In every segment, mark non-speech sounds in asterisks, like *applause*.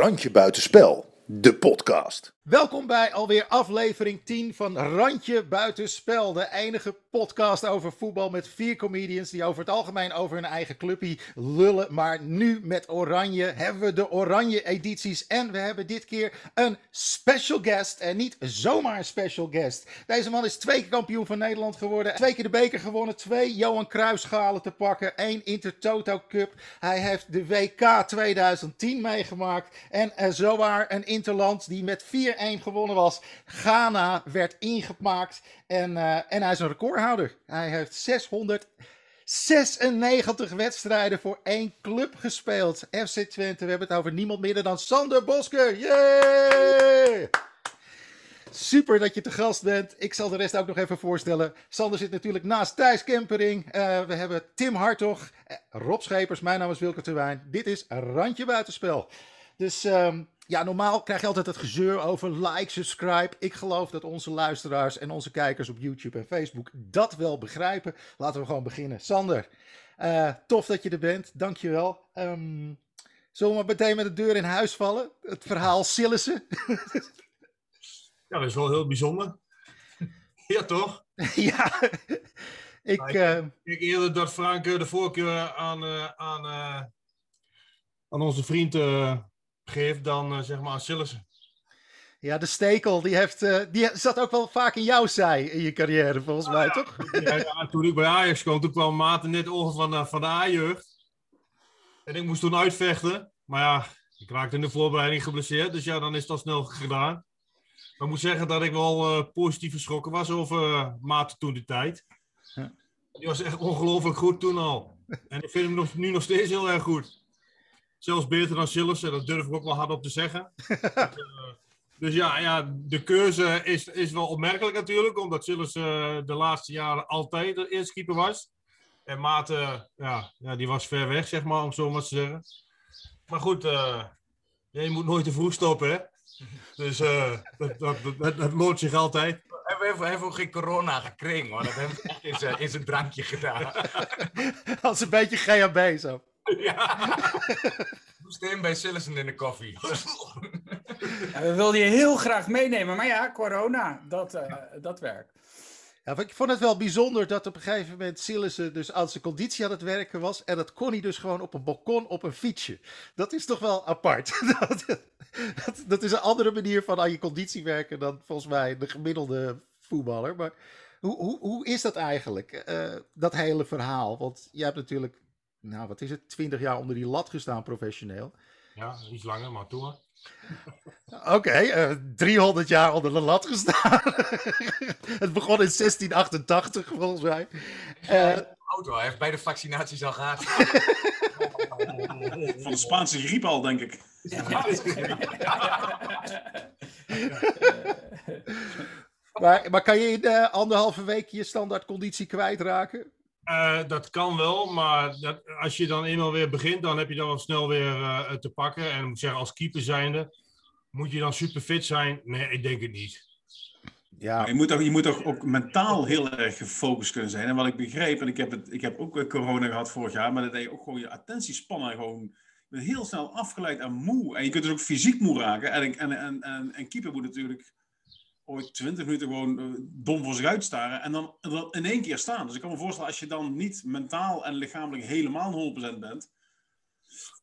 Randje Buitenspel, de podcast. Welkom bij alweer aflevering 10 van Randje Buitenspel. De enige podcast over voetbal met vier comedians die over het algemeen over hun eigen clubje lullen. Maar nu met Oranje hebben we de Oranje edities. En we hebben dit keer een special guest. En niet zomaar een special guest. Deze man is twee keer kampioen van Nederland geworden. Twee keer de beker gewonnen. Twee Johan Cruijffschalen te pakken. één Intertoto Cup. Hij heeft de WK 2010 meegemaakt. En uh, zowaar een Die met 4 1 gewonnen was. Ghana werd ingemaakt en, uh, en hij is een recordhouder. Hij heeft 696 wedstrijden voor één club gespeeld. FC Twente, we hebben het over niemand minder dan Sander Bosker. Yay! Super dat je te gast bent. Ik zal de rest ook nog even voorstellen. Sander zit natuurlijk naast Thijs Kempering. Uh, we hebben Tim Hartog, Rob Schepers. Mijn naam is Wilke Terwijn. Dit is Randje Buitenspel. Dus um, ja, normaal krijg je altijd het gezeur over like, subscribe. Ik geloof dat onze luisteraars en onze kijkers op YouTube en Facebook dat wel begrijpen. Laten we gewoon beginnen. Sander, uh, tof dat je er bent. Dankjewel. Um, zullen we meteen met de deur in huis vallen? Het verhaal Sillissen. *laughs* ja, dat is wel heel bijzonder. *laughs* ja, toch? *laughs* ja. Ik, nou, ik, uh, ik eerder dat Frank de voorkeur aan, uh, aan, aan onze vriend geeft dan uh, zeg maar aan Sillissen. Ja, de stekel, die, heeft, uh, die zat ook wel vaak in jouw zij in je carrière, volgens ah, mij, ja. toch? Ja, ja, toen ik bij Ajax kwam, toen kwam Maarten net over van, uh, van de A-jeugd. En ik moest toen uitvechten. Maar ja, ik raakte in de voorbereiding geblesseerd, dus ja, dan is dat snel gedaan. Maar ik moet zeggen dat ik wel positief geschrokken was over Maarten toen die tijd. Ja. Die was echt ongelooflijk goed toen al. En ik vind hem nog, nu nog steeds heel erg goed. Zelfs beter dan Sillissen, dat durf ik ook wel hard op te zeggen. dus, *laughs* uh, dus ja, ja, de keuze is, is wel opmerkelijk natuurlijk, omdat Sillissen uh, de laatste jaren altijd de eerste keeper was. En Maarten, ja, ja, die was ver weg, zeg maar, om zo maar te zeggen. Maar goed, uh, ja, je moet nooit te vroeg stoppen, hè. Dus dat, dat, dat, dat, loont zich altijd. Hij heeft, heeft ook geen corona gekregen, hoor. Dat heeft hij in zijn, in zijn drankje gedaan. *laughs* Als een beetje GHB zo. *laughs* Ja. *laughs* Steen bij Sillessen in de koffie. *laughs* Ja, we wilden je heel graag meenemen, maar ja, corona, dat, uh, dat werkt. Ja, ik vond het wel bijzonder dat op een gegeven moment Sillissen dus aan zijn conditie aan het werken was. En dat kon hij dus gewoon op een balkon op een fietsje. Dat is toch wel apart. dat, dat, dat, is een andere manier van aan je conditie werken dan volgens mij de gemiddelde voetballer. Maar hoe, hoe, hoe is dat eigenlijk, uh, dat hele verhaal? Want je hebt natuurlijk nou, wat is het, 20 jaar onder die lat gestaan professioneel. Ja, iets langer, maar toen. *laughs* Oké, okay, uh, 300 jaar onder de lat gestaan. *laughs* het begon in 1688, volgens mij. Uh, auto, hij heeft bij de vaccinaties al gehad. *laughs* Van de Spaanse griep al, denk ik. maar, maar kan je in uh, anderhalve week je standaard conditie kwijtraken? Uh, dat kan wel, maar dat, als je dan eenmaal weer begint, dan heb je dan wel snel weer uh, te pakken. En ik moet zeggen, als keeper zijnde, moet je dan super fit zijn? Nee, ik denk het niet. Ja. Je moet, toch, je moet toch ook mentaal heel erg gefocust kunnen zijn. En wat ik begreep, en ik heb, het, ik heb ook corona gehad vorig jaar, maar dat deed je ook gewoon je attentiespannen gewoon heel snel afgeleid en moe. En je kunt dus ook fysiek moe raken. En, en, en, en, en keeper moet natuurlijk ooit 20 minuten gewoon uh, dom voor zich uitstaren en dan, dan in één keer staan. Dus ik kan me voorstellen, als je dan niet mentaal en lichamelijk helemaal 100% bent.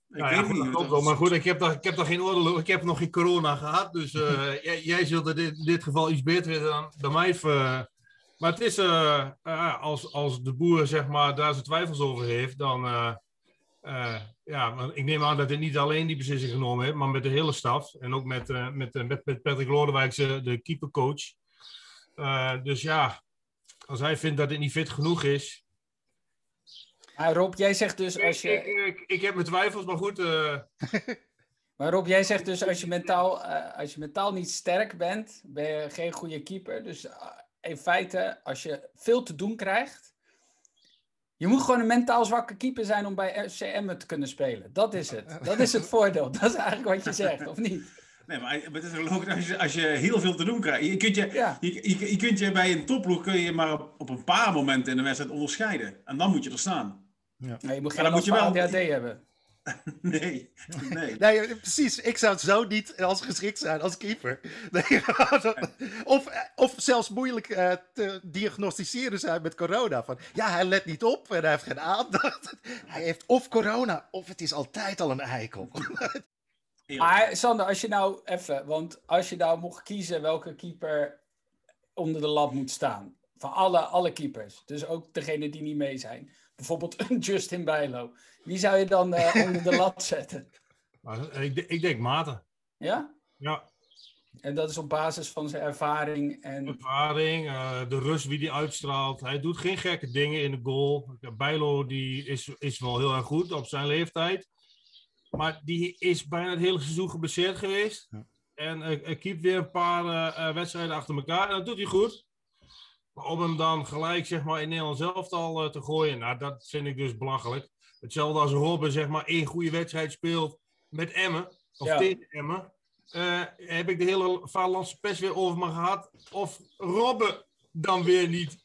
Ik ja, weet ja, goed, niet. Dat wel, maar goed, ik heb, daar, ik heb daar geen oordeel Ik heb nog geen corona gehad. Dus uh, *laughs* jij, jij, zult in dit, dit, geval iets beter weten dan, dan mij. Uh, maar het is, uh, als, als de boer zeg maar, daar zijn twijfels over heeft, dan. Ja, ik neem aan dat hij niet alleen die beslissing genomen heeft, maar met de hele staf. En ook met, met, met, met Patrick Lodewijk, de keepercoach. dus ja, als hij vindt dat het niet fit genoeg is, Ah, Rob, jij zegt dus als je... Ik, ik, ik heb mijn twijfels, maar goed... *laughs* Maar Rob, jij zegt dus als je, mentaal, als je mentaal niet sterk bent, ben je geen goede keeper. Dus in feite, als je veel te doen krijgt... Je moet gewoon een mentaal zwakke keeper zijn om bij FCM te kunnen spelen. Dat is het. Dat is het *laughs* voordeel. Dat is eigenlijk wat je zegt, of niet? Nee, maar het is logisch als je, als je heel veel te doen krijgt. Je kunt je, ja. je, je, je, kunt je bij een topploeg kun je maar op, op, een paar momenten in de wedstrijd onderscheiden. En dan moet je er staan. Ja. Nee, je moet geen dan moet je wel ADHD hebben. *laughs* Nee, nee. Nee, precies. Ik zou zo niet als geschikt zijn als keeper. Nee, *laughs* of, of zelfs moeilijk uh, te diagnosticeren zijn met corona. Van, ja, hij let niet op en hij heeft geen aandacht. *laughs* Hij heeft of corona, of het is altijd al een eikel. Maar Sander, als je nou even, want als je nou mocht kiezen welke keeper onder de lat moet staan. Van alle, alle keepers. Dus ook degene die niet mee zijn. Bijvoorbeeld een *laughs* Justin Bijlo. Wie zou je dan uh, onder de lat *laughs* zetten? ik, ik denk Maarten. Ja? Ja. En dat is op basis van zijn ervaring en... Ervaring, uh, de rust die hij uitstraalt. Hij doet geen gekke dingen in de goal. Bijlo die is, is wel heel erg goed op zijn leeftijd. Maar die is bijna het hele seizoen geblesseerd geweest. Ja. En uh, hij keept weer een paar wedstrijden achter elkaar. En dat doet hij goed. Maar om hem dan gelijk zeg maar, in Nederland zelf al te gooien, nou, dat vind ik dus belachelijk. Hetzelfde als Robben zeg maar één goede wedstrijd speelt met Emmen, of ja. tegen Emmen. Uh, heb ik de hele Vaderlandse pers weer over me gehad. Of Robben dan weer niet.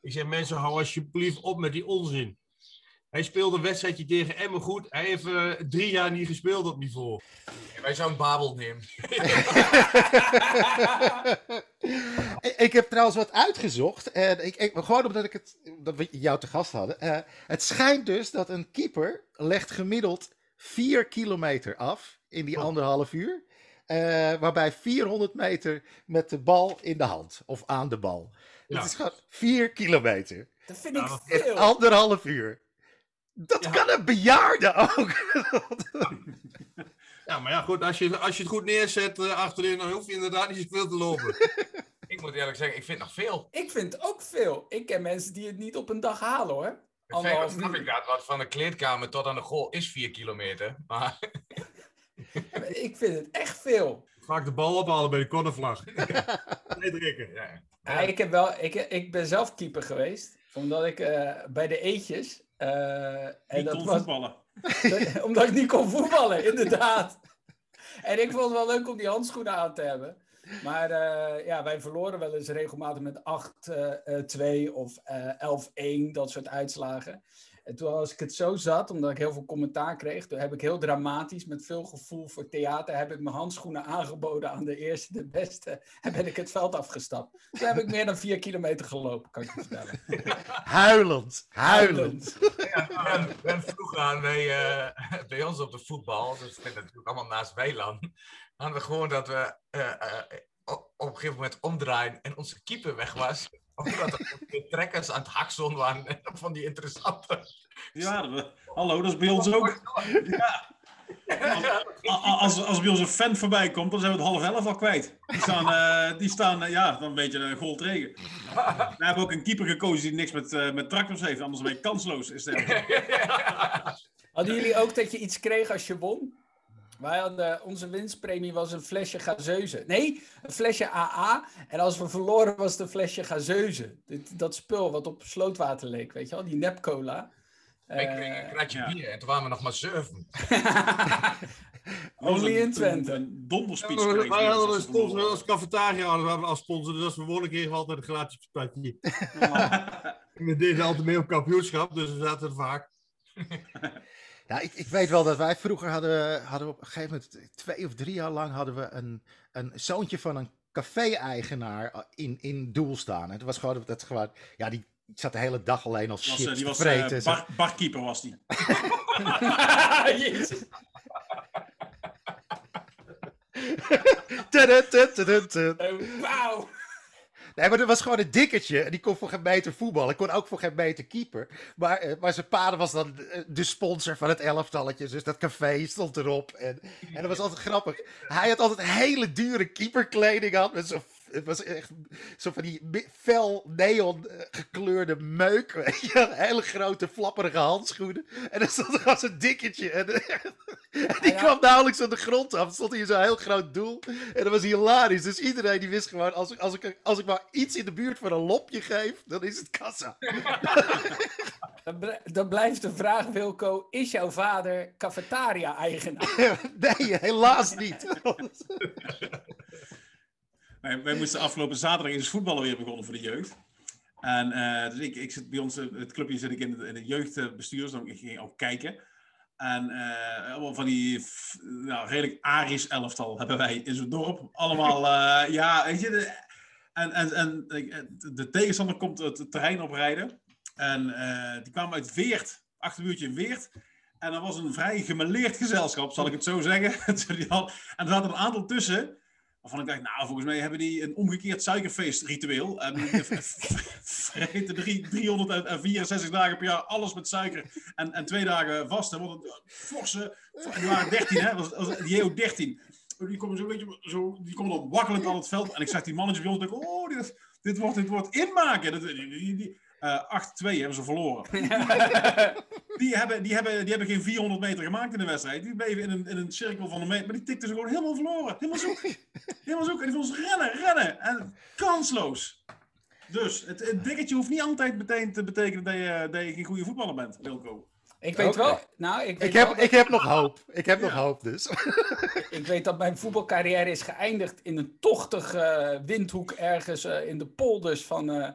Ik zeg mensen, hou alsjeblieft op met die onzin. Hij speelde een wedstrijdje tegen Emmen goed. Hij heeft uh, drie jaar niet gespeeld op niveau. Wij zouden Babel nemen. *laughs* ik heb trouwens wat uitgezocht. En ik, ik, gewoon omdat ik het, dat we jou te gast hadden. Uh, het schijnt dus dat een keeper legt gemiddeld 4 kilometer af in die oh. anderhalf uur. Uh, waarbij 400 meter met de bal in de hand. Of aan de bal. Ja. Het is gewoon 4 kilometer. Dat vind ik veel. Anderhalf uur. Dat ja. kan een bejaarde ook. ja, *laughs* maar ja, goed, als je, als je het goed neerzet uh, achterin, dan hoef je inderdaad niet zoveel te lopen. *laughs* ik moet eerlijk zeggen, ik vind nog veel. Ik vind ook veel. Ik ken mensen die het niet op een dag halen hoor. Anderhalf snap ik dat, wat van de kleedkamer tot aan de goal is 4 kilometer. *laughs* Maar... ik vind het echt veel. Vaak de bal ophalen bij de cornervlag. nee, drukken. Ja. Ja, ik, heb wel, ik, ik ben zelf keeper geweest. Omdat ik uh, bij de eetjes uh, en dat was, voetballen. *laughs* omdat ik niet kon voetballen, inderdaad. En ik vond het wel leuk om die handschoenen aan te hebben. Maar uh, ja, wij verloren wel eens regelmatig met 8-2 uh, of 11-1, dat soort uitslagen. En toen als ik het zo zat, omdat ik heel veel commentaar kreeg, toen heb ik heel dramatisch, met veel gevoel voor theater, heb ik mijn handschoenen aangeboden aan de eerste, de beste. En ben ik het veld afgestapt. Toen heb ik meer dan vier kilometer gelopen, kan ik je vertellen. *laughs* Huilend, huilend. Ja, ben, vroeger aan bij, uh, bij ons op de voetbal, dus ik ben natuurlijk allemaal naast Weiland, hadden we gewoon dat we uh, uh, op een gegeven moment omdraaien en onze keeper weg was omdat er trekkers aan het hakselen waren. Van die interessante. Ja, we, hallo, dat is bij ons ook. Ja. Als, als bij ons een fan voorbij komt, dan zijn we het half elf al kwijt. Die staan, uh, die staan uh, ja, dan weet je, een goal regen. We hebben ook een keeper gekozen die niks met, uh, met tractors heeft, anders ben je kansloos. Is Hadden jullie ook dat je iets kreeg als je won? Wij hadden, onze winstpremie was een flesje gazeuze. Nee, een flesje AA. En als we verloren was het een flesje gazeuze. dat spul wat op slootwater leek, weet je wel? Die nepcola. Wij uh, kregen een kratje ja. bier en toen waren we nog maar zeven. *laughs* Only in Twente. Donderspeech. Ja, wij hadden een sponsor als cafetaria als sponsor. Dus als we wonen kregen we altijd een gratis patatje. *laughs* we deden altijd mee op kampioenschap, dus we zaten er vaak. *laughs* Ja, ik, ik weet wel dat wij vroeger hadden, hadden op een gegeven moment, twee of drie jaar lang, hadden we een, een zoontje van een café-eigenaar in, in doel staan. Het was gewoon, dat gewoon, ja, die zat de hele dag alleen als shit die was. Uh, bar, barkeeper was die. *laughs* Jezus. Wauw. Nee, maar dat was gewoon een dikketje. En die kon voor geen meter voetballen. Ik kon ook voor geen meter keeper. Maar, uh, maar zijn vader was dan eh, de sponsor van het elftalletje. Dus dat café stond erop. En, en dat was altijd grappig. Hij had altijd hele dure keeperkleding aan. Met zo'n het was echt zo van die fel neon eh, gekleurde meuk. *laughs* Weet je? Hele grote flapperige handschoenen. En dan stond er gewoon zo'n dikketje. En, *laughs* en die kwam nauwelijks aan de grond af. stond hier zo'n heel groot doel. En dat was hilarisch. Dus iedereen die wist gewoon, als ik, als ik, als ik maar iets in de buurt van een lopje geef, dan is het kassa. *laughs* Dan blijft de vraag, Wilco, is jouw vader cafetaria-eigenaar? nee, helaas niet. Wij, moesten afgelopen zaterdag eens voetballen weer begonnen voor de jeugd. En uh, dus ik, ik zit bij ons, het clubje zit ik in het, in jeugdbestuur, dus ik ging ook kijken. En uh, allemaal van die nou, redelijk Arisch elftal hebben wij in zo'n dorp. Allemaal, ja, weet je. De, en, en, en de tegenstander komt het terrein oprijden. En die kwamen uit Weert, achterbuurtje in Weert. En dat was een vrij gemeleerd gezelschap, zal ik het zo zeggen. *laughs* en er zaten een aantal tussen. Waarvan ik dacht, nou, volgens mij hebben die een omgekeerd suikerfeestritueel. En *laughs* vreten 364 dagen per jaar alles met suiker. En, en twee dagen vast. En wat een forse. Die waren 13, hè? Was, was, die EO 13. Die komen zo een beetje zo. Die komen dan wakkelend aan het veld. En ik zag die mannetjes bij ons. En ik, oh, dit, dit, wordt, dit wordt inmaken. Dat, die, die, 8-2 hebben ze verloren. *laughs* *laughs* die, hebben, die, hebben, die hebben geen 400 meter gemaakt in de wedstrijd. Die bleven in een, in een cirkel van een meter. Maar die tikten ze gewoon helemaal verloren. Helemaal zoek. *laughs* helemaal zoek. En die vonden ze rennen, rennen. En kansloos. Dus het, het dikketje hoeft niet altijd meteen te betekenen dat je, dat je geen goede voetballer bent, Wilco. Ik weet wel. Nou, ik, weet ik, heb, wel ik heb nog hoop. Ik heb nog hoop dus. ik weet dat mijn voetbalcarrière is geëindigd in een tochtige windhoek ergens uh, in de polders van uh,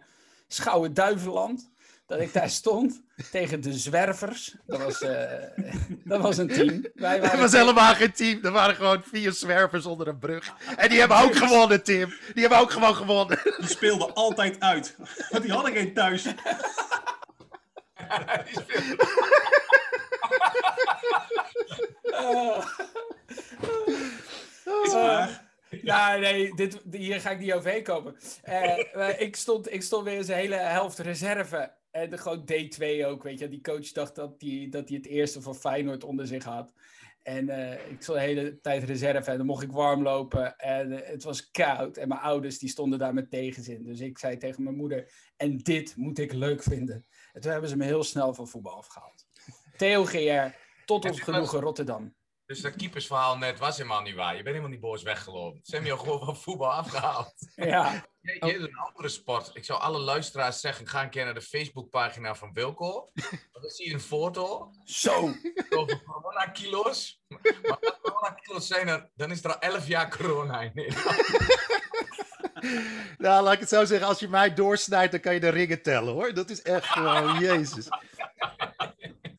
Schouwen-Duiveland. Dat ik daar stond *laughs* tegen de Zwervers. Dat was, uh, *laughs* dat was een team. Wij waren dat was helemaal geen team. Er waren gewoon vier Zwervers onder een brug. En die hebben ook gewonnen, Tim. Die hebben ook gewoon gewonnen. *laughs* Die speelden altijd uit. Want die hadden geen thuis. Is waar. *laughs* Ja, nee, dit, hier ga ik niet overheen komen. *laughs* Uh, ik, stond, ik stond weer eens een hele helft reserve. En de, gewoon D2 ook, weet je. Die coach dacht dat hij dat het eerste van Feyenoord onder zich had. En uh, ik stond de hele tijd reserve en dan mocht ik warm lopen. En uh, het was koud. En mijn ouders die stonden daar met tegenzin. Dus ik zei tegen mijn moeder, en dit moet ik leuk vinden. En toen hebben ze me heel snel van voetbal afgehaald. Theo GR, tot ons genoegen Rotterdam. Dus dat keepersverhaal net was helemaal niet waar. Je bent helemaal niet boos weggelopen. Ze hebben je gewoon van voetbal afgehaald. Ja. Je, je hebt een andere sport. Ik zou alle luisteraars zeggen, ga een keer naar de Facebookpagina van Wilco. Dan zie je een foto. Zo. Over corona-kilo's. Maar als corona-kilo's zijn er, dan is er al 11 jaar corona in Nou, laat ik het zo zeggen. Als je mij doorsnijdt, dan kan je de ringen tellen, hoor. Dat is echt gewoon, jezus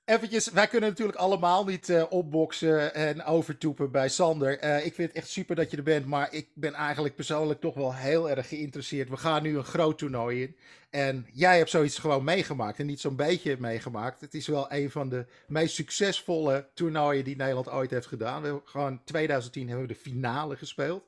eventjes, wij kunnen natuurlijk allemaal niet uh, opboksen en overtoepen bij Sander. Uh, ik vind het echt super dat je er bent, maar ik ben eigenlijk persoonlijk toch wel heel erg geïnteresseerd. We gaan nu een groot toernooi in. En jij hebt zoiets gewoon meegemaakt en niet zo'n beetje meegemaakt. Het is wel een van de meest succesvolle toernooien die Nederland ooit heeft gedaan. We hebben gewoon 2010 hebben we de finale gespeeld.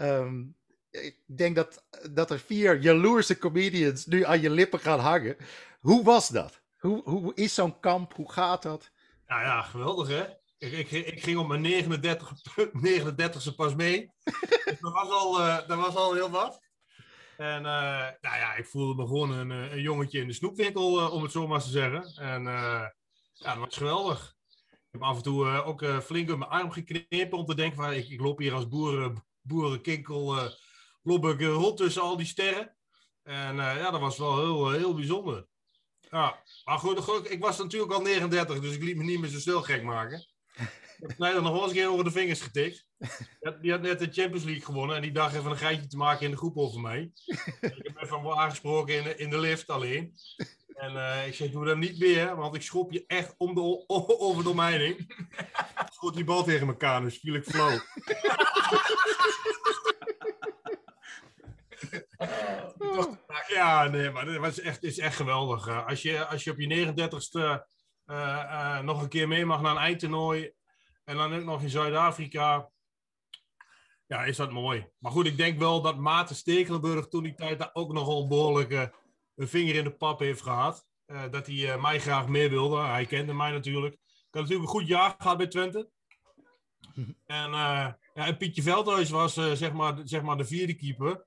Um, ik denk dat, dat er vier jaloerse comedians nu aan je lippen gaan hangen. Hoe was dat? Hoe, hoe is zo'n kamp? Hoe gaat dat? Nou ja, geweldig hè. Ik, ik, ik ging op mijn 39, 39ste *laughs* pas mee. dus dat was, al, uh, dat was al heel wat. En uh, nou ja, ik voelde me gewoon een, eh, een jongetje in de snoepwinkel, om het zo maar te zeggen. En ja, dat was geweldig. Ik heb af en toe ook flink op mijn arm geknepen om te denken van ik, ik loop hier als boeren, boerenkinkel, loop ik rond tussen al die sterren. En ja, dat was wel heel, heel bijzonder. Ja, maar goed, ik was natuurlijk al 39, dus ik liet me niet meer zo snel gek maken. Ik heb Snijder nog wel eens een keer over de vingers getikt. Die had net de Champions League gewonnen en die dacht even een geitje te maken in de groep over mij. Ik heb even aangesproken in de, in de lift alleen. En uh, ik zeg, doe dat niet meer, want ik schop je echt om de, over de omheining. Schoot die bal tegen elkaar, dus viel ik flow. Ja, nee, maar het was echt, is echt geweldig. Uh, als, je, als je op je 39ste uh, uh, nog een keer mee mag naar een eindtoernooi. En dan ook nog in Zuid-Afrika. Ja, is dat mooi. Maar goed, ik denk wel dat Maarten Stekelenburg toen die tijd daar ook nogal een behoorlijke een vinger in de pap heeft gehad. dat hij mij graag meer wilde. Hij kende mij natuurlijk. Ik had natuurlijk een goed jaar gehad bij Twente. *laughs* En, ja, en Pietje Veldhuis was zeg, maar, zeg maar de vierde keeper.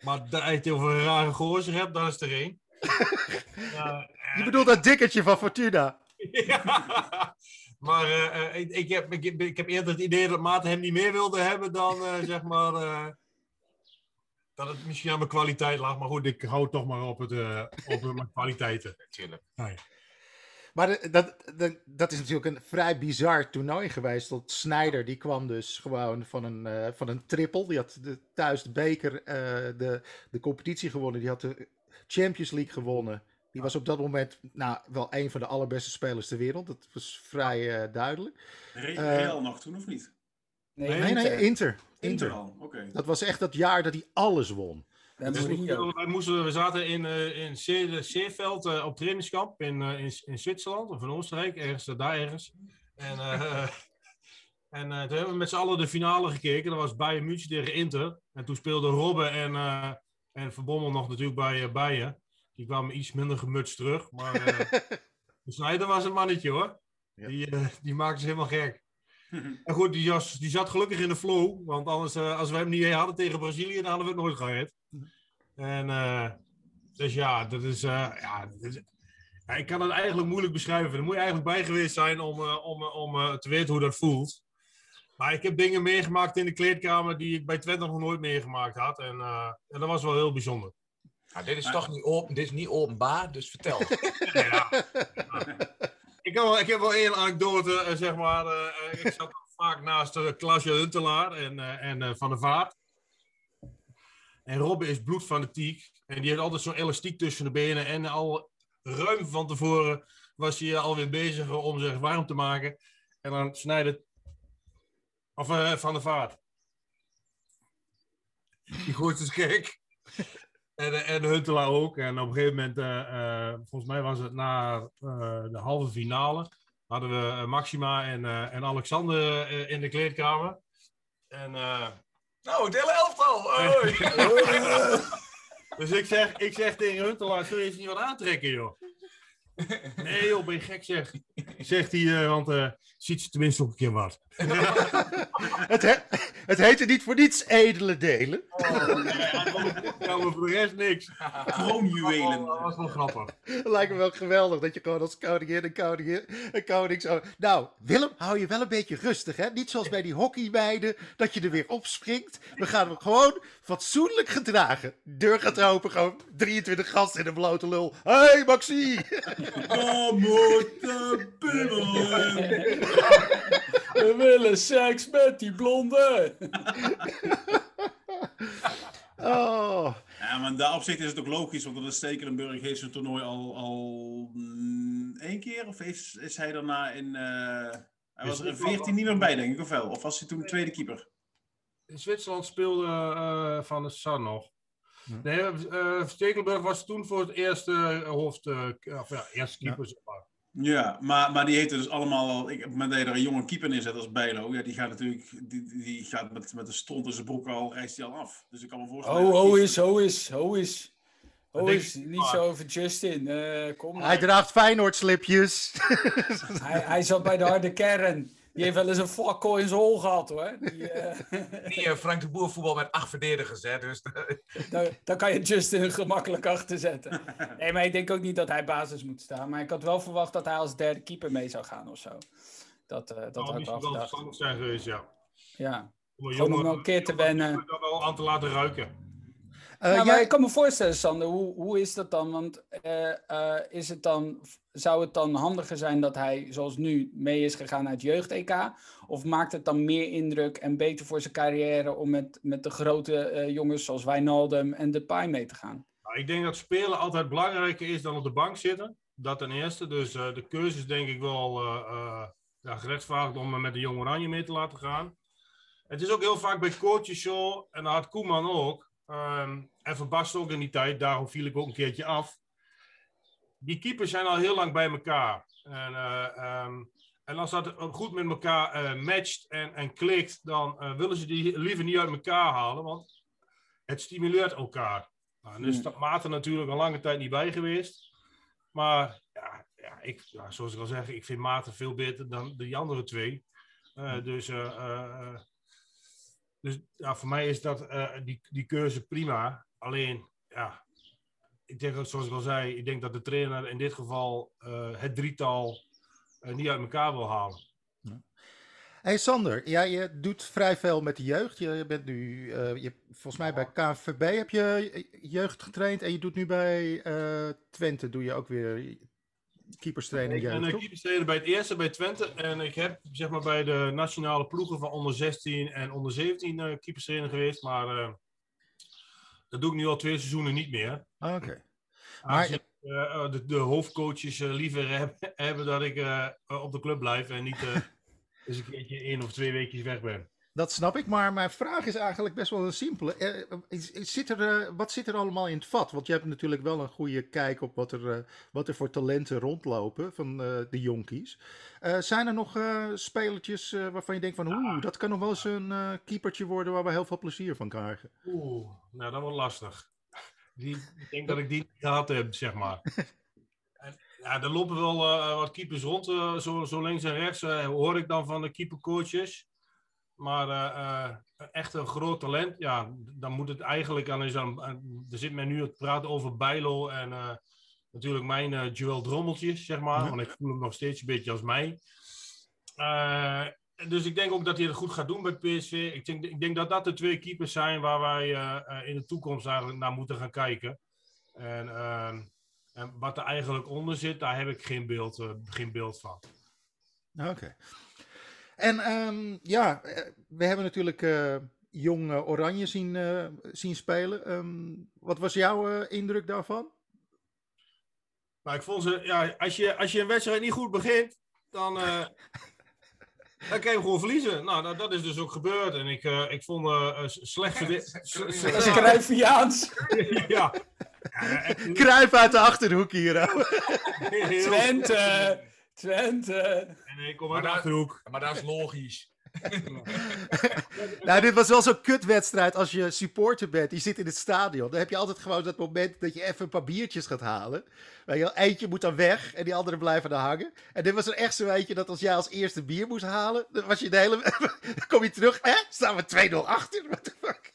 Maar daar je over een rare gozer hebt, dan is er één. *laughs* je bedoelt dat dikkertje van Fortuna? *laughs* ja, maar uh, ik, ik, heb, ik, ik, heb eerder het idee dat Maarten hem niet meer wilde hebben dan, uh, zeg maar, uh, dat het misschien aan mijn kwaliteit lag. Maar goed, ik hou toch maar op, het, op mijn kwaliteiten. Natuurlijk. Nee. Maar dat, dat, dat, is natuurlijk een vrij bizar toernooi geweest. Tot Snyder, die kwam dus gewoon van een, uh, van een triple. Die had de, thuis de beker, uh, de, de competitie gewonnen. Die had de Champions League gewonnen. Die was op dat moment nou, wel een van de allerbeste spelers ter wereld. Dat was vrij eh, duidelijk. Re- Eh, Real nog toen, of niet? Nee, Nee, nee, Inter. Inter. Inter Inter. al, oké. Dat was echt dat jaar dat hij alles won. Dus wij moesten, we zaten in, eh in Zee- Zeeveld eh, op trainingskamp in, eh, in, in Zwitserland of in Oostenrijk, ergens daar ergens. En, eh, *laughs* en eh, toen hebben we met z'n allen de finale gekeken. Dat was Bayern München tegen Inter. En toen speelden Robben en, eh en Verbommel nog natuurlijk bij Bayern. Die kwamen iets minder gemutst terug. Maar eh *laughs* de was een mannetje hoor. Ja. Die, die maakte ze helemaal gek. *laughs* En goed, die, jas, die zat gelukkig in de flow. Want anders, eh, als we hem niet hadden tegen Brazilië, dan hadden we het nooit gered. En eh, dus ja, dat is, eh, ja, dat is- ja, ik kan het eigenlijk moeilijk beschrijven. Daar moet je eigenlijk bij geweest zijn om, eh, om, om eh, te weten hoe dat voelt. Maar ik heb dingen meegemaakt in de kleedkamer die ik bij Twente nog nooit meegemaakt had. En, eh, en dat was wel heel bijzonder. Nou, dit is toch niet, open, dit is niet openbaar, dus vertel. *laughs* Ja. *laughs* ik, heb wel, ik heb één anekdote, eh, zeg maar. eh, eh, ik zat *laughs* vaak naast Klasje Huntelaar en, en Van der Vaart. En Robbe is bloedfanatiek. En die heeft altijd zo'n elastiek tussen de benen. En al ruim van tevoren was hij alweer bezig om zich warm te maken. En dan snijdt Of Van der Vaart. Die gooit dus gek. En, en Huntelaar ook. En op een gegeven moment, eh, eh, volgens mij was het na eh, de halve finale, hadden we Maxima en, en Alexander in de kleedkamer. En, Nou, het hele elftal. *laughs* Dus ik zeg, ik zeg tegen Huntelaar, zul je eens niet wat aantrekken, joh? Nee, joh, ben je gek, zeg. Zegt hij, eh, want eh, ziet ze tenminste ook een keer wat. *laughs* Het, he het heette niet voor niets edele delen. Ja, maar voor de rest niks. Kroonjuwelen. Dat was wel grappig. Lijkt me wel geweldig dat je gewoon als koningin en koningin en koning zo... Nou, Willem, hou je wel een beetje rustig, hè? Niet zoals bij die hockeymeiden, dat je er weer opspringt. We gaan hem gewoon fatsoenlijk gedragen. Deur gaat open, gewoon 23 gasten in een blote lul. Hé, hey, Maxie! Moet de. We willen seks met die blonde. *laughs* Oh, Ja, maar in dat opzicht is het ook logisch, want dat is Stekelenburg heeft zijn toernooi al, al mm, één keer. Of is, is hij daarna in... eh, hij was er in 14 niet meer bij, denk ik, of wel? Of was hij toen tweede keeper? In Zwitserland speelde eh, Van der Sar nog. Hm. Nee, eh Stekelenburg was toen voor het eerste hoofd, eh, of ja, eerste keeper, zeg maar. Ja, maar, maar die heeft dus allemaal al... Ik, op het moment dat je er een jonge keeper neerzet als Bijlo, ja, die gaat natuurlijk... Die, die gaat met, met de stront in zijn broek al, reist hij al af. Dus ik kan me voorstellen... Oh, die- is, ho is, ho is. Denk is, niet zo over Justin. eh, kom hij draagt Feyenoord-slipjes. Hij, hij zat bij de harde kern. Die heeft wel eens een fakkel in zijn hol gehad hoor. Die, eh, *laughs* Die eh, Frank de Boer voetbal met acht verdedigers, hè. Dus *laughs* daar, daar kan je Justin gemakkelijk achter zetten. Nee, maar ik denk ook niet dat hij basis moet staan. Maar ik had wel verwacht dat hij als derde keeper mee zou gaan of zo. Dat, eh, dat Dat had ik wel wel verstandig zijn geweest, ja. Ja. Om een om jongen- wel een keer te wennen. dat al aan te laten ruiken. Eh, jij- ik kan me voorstellen, Sander, hoe, hoe is dat dan? Want eh, eh, is het dan, zou het dan handiger zijn dat hij, zoals nu, mee is gegaan naar het jeugd-EK? Of maakt het dan meer indruk en beter voor zijn carrière om met, met de grote eh, jongens zoals Wijnaldum en Depay mee te gaan? Nou, ik denk dat spelen altijd belangrijker is dan op de bank zitten. Dat ten eerste. Dus eh, de keuze is denk ik wel eh, eh, ja, gerechtvaardigd om met de Jong Oranje mee te laten gaan. Het is ook heel vaak bij coaches zo, en dat had Koeman ook. Ehm, en Van Basten ook in die tijd, daarom viel ik ook een keertje af. Die keepers zijn al heel lang bij elkaar. En, eh, ehm, en als dat goed met elkaar eh, matcht en, en klikt, dan eh, willen ze die liever niet uit elkaar halen, want het stimuleert elkaar. Nou, is dat Maarten natuurlijk al lange tijd niet bij geweest. Maar ja, ja, ik, ja, zoals ik al zeg, ik vind Maarten veel beter dan die andere twee. Eh, dus dus ja, voor mij is dat, eh, die, die keuze prima. Alleen, ja, ik denk zoals ik al zei, ik denk dat de trainer in dit geval eh, het drietal eh, niet uit elkaar wil halen. Hey Sander, ja, je doet vrij veel met de jeugd. Je bent nu, je, volgens mij bij KNVB heb je jeugd getraind. En je doet nu bij Twente, doe je ook weer keeperstraining Ik ben een toch? keeperstrainer bij het eerste bij Twente. En ik heb zeg maar, bij de nationale ploegen van onder 16 en onder 17 eh keeperstrainer geweest. Maar eh, dat doe ik nu al twee seizoenen niet meer. Ah, Oké. Maar, Als uh, de, de, hoofdcoaches liever hebben, *laughs* hebben dat ik op de club blijf en niet *laughs* eens een keertje één of twee weken weg ben. Dat snap ik, maar mijn vraag is eigenlijk best wel een simpele. Eh, zit er, eh, wat zit er allemaal in het vat? Want je hebt natuurlijk wel een goede kijk op wat er, eh, wat er voor talenten rondlopen van de jonkies. zijn er nog spelertjes waarvan je denkt van oeh, dat kan nog wel eens een keepertje worden waar we heel veel plezier van krijgen? Oeh, nou dat wordt lastig. Die, ik denk dat ik die niet gehad heb, zeg maar. *laughs* ja, er lopen wel wat keepers rond, zo, zo links en rechts hoor ik dan van de keepercoaches. Maar uh, echt een groot talent, ja, dan moet het eigenlijk aan. Is aan er zit men nu te praten over Bijlo en uh, natuurlijk mijn uh, Joel Drommeltjes, zeg maar. Want ik voel hem nog steeds een beetje als mij. dus ik denk ook dat hij het goed gaat doen bij PSV. Ik denk, ik denk dat dat de twee keepers zijn waar wij in de toekomst eigenlijk naar moeten gaan kijken. En, en, wat er eigenlijk onder zit, daar heb ik geen beeld, geen beeld van. Oké. En um, ja, eh, we hebben natuurlijk uh, jong uh, Oranje zien, uh, zien spelen. Um, wat was jouw indruk daarvan? Nou, ik vond ze, ja, als je, als je een wedstrijd niet goed begint, dan, *laughs* dan kan je gewoon verliezen. Nou, dat, dat, is dus ook gebeurd. En ik, ik vond slecht verdedigd. Kruifiaans. ja. *laughs* Kruif *laughs* uit de achterhoek hier. Twente. Twente. En ik kom uit de Achterhoek. Maar dat is logisch. *laughs* nou, dit was wel zo'n kutwedstrijd als je supporter bent. Je zit in het stadion. Dan heb je altijd gewoon dat moment dat je even een paar biertjes gaat halen. Weet je, eentje moet dan weg en die andere blijven dan hangen. En dit was er echt zo eentje dat als jij als eerste bier moest halen, dan was je de hele... *laughs* dan kom je terug, hè? Staan we 2-0 achter? What the fuck?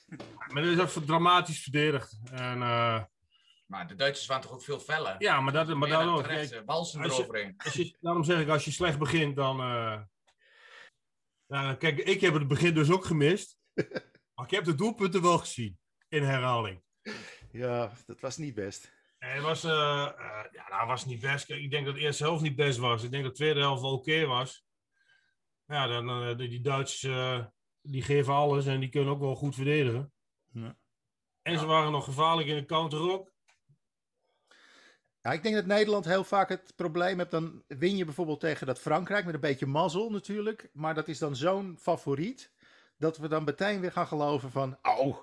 Maar dit is ook dramatisch verdedigd. En... Uh... Maar de Duitsers waren toch ook veel feller? Ja, maar dat, maar dat ook. Kijk, balsen eroverheen. Als je, daarom zeg ik, als je slecht begint, dan... Uh... Nou, kijk, ik heb het begin dus ook gemist. *laughs* maar ik heb de doelpunten wel gezien. In herhaling. Ja, dat was niet best. het was, uh, uh, ja, dat was niet best. Ik denk dat de eerste helft niet best was. Ik denk dat de tweede helft wel oké was. Ja, dan, die Duitsers die geven alles en die kunnen ook wel goed verdedigen. Ja. En ze waren nog gevaarlijk in de counter ook. Ja, ik denk dat Nederland heel vaak het probleem heeft. Dan win je bijvoorbeeld tegen dat Frankrijk met een beetje mazzel natuurlijk. Maar dat is dan zo'n favoriet. Dat we dan meteen weer gaan geloven van. Oh,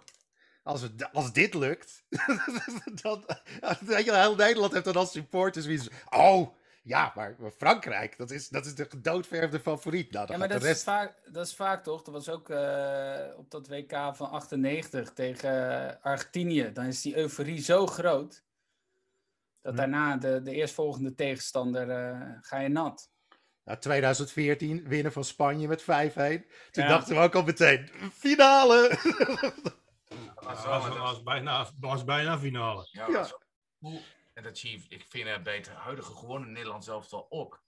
als, het, als dit lukt. *laughs* dan, *laughs* weet je, heel Nederland heeft dan als supporters wie Oh, ja, maar Frankrijk, dat is, dat is de gedoodverfde favoriet. Nou, ja, maar dat, rest... is vaak, dat is vaak toch? Dat was ook uh, op dat WK van 98 tegen Argentinië. Dan is die euforie zo groot. Dat daarna de, de eerstvolgende tegenstander uh, ga je nat. Nou, 2014 winnen van Spanje met 5-1. Toen dachten we ook al meteen, finale! *laughs* Dat was, was, bijna, was bijna finale. Ja, ja. en dat zie ik vind het bij het huidige gewone Nederland zelfs wel ook.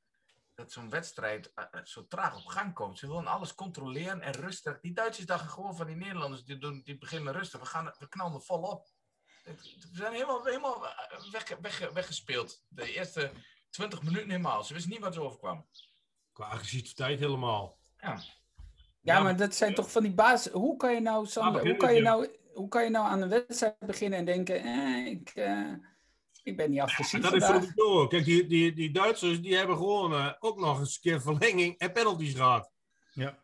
Dat zo'n wedstrijd uh, zo traag op gang komt. Ze willen alles controleren en rustig. Die Duitsers dachten gewoon van die Nederlanders, die, doen, die beginnen rustig. We, gaan, we knallen er volop. We zijn helemaal, helemaal eh, weg, weg, weggespeeld. De eerste 20 minuten helemaal. Ze wisten niet wat er overkwam. Qua agressiviteit helemaal. Ja. Ja, maar dat zijn toch van die basis. Hoe kan je nou, Sander, hoe kan je nou, hoe kan je nou aan een wedstrijd beginnen en denken, eh, ik, eh, ik ben niet. Ja, dat vandaag. is door. Kijk, die, die, die Duitsers die hebben gewoon uh, ook nog eens een keer verlenging en penalties gehad. Ja.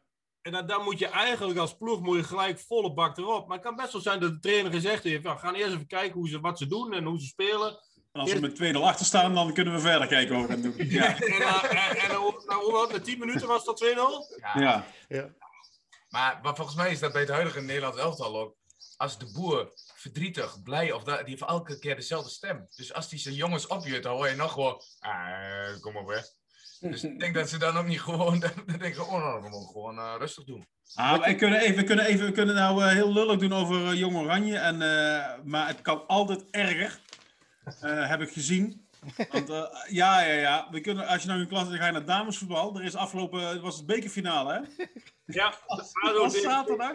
En dan, dan, moet je eigenlijk als ploeg moet je gelijk volle bak erop. Maar het kan best wel zijn dat de trainer gezegd heeft: we gaan eerst even kijken hoe ze, wat ze doen en hoe ze spelen. En als we met 2-0 achter staan, dan kunnen we verder kijken hoe we gaan doen. Ja. *laughs* en, uh, en, nou, hoe met 10 minuten was dat 2-0? Ja. ja. ja. Maar, maar, volgens mij is dat bij het huidige Nederlands elftal ook. Als de boer verdrietig, blij, of dat, die heeft elke keer dezelfde stem. Dus als die zijn jongens opjut, dan hoor je nog gewoon, ah, kom op weg. Dus ik denk dat ze dan ook niet gewoon, *laughs* dan denken oh, nou, we gewoon uh, rustig doen. Ah, we kunnen even, we kunnen even, we kunnen nou uh, heel lullig doen over uh, Jong Oranje, en, maar het kan altijd erger, heb ik gezien. Want *laughs* ja, ja, ja, we kunnen, als je nou in klas gaat, ga je naar damesvoetbal. Er is afgelopen, het was het bekerfinale, hè? Ja, dat *laughs* was zaterdag.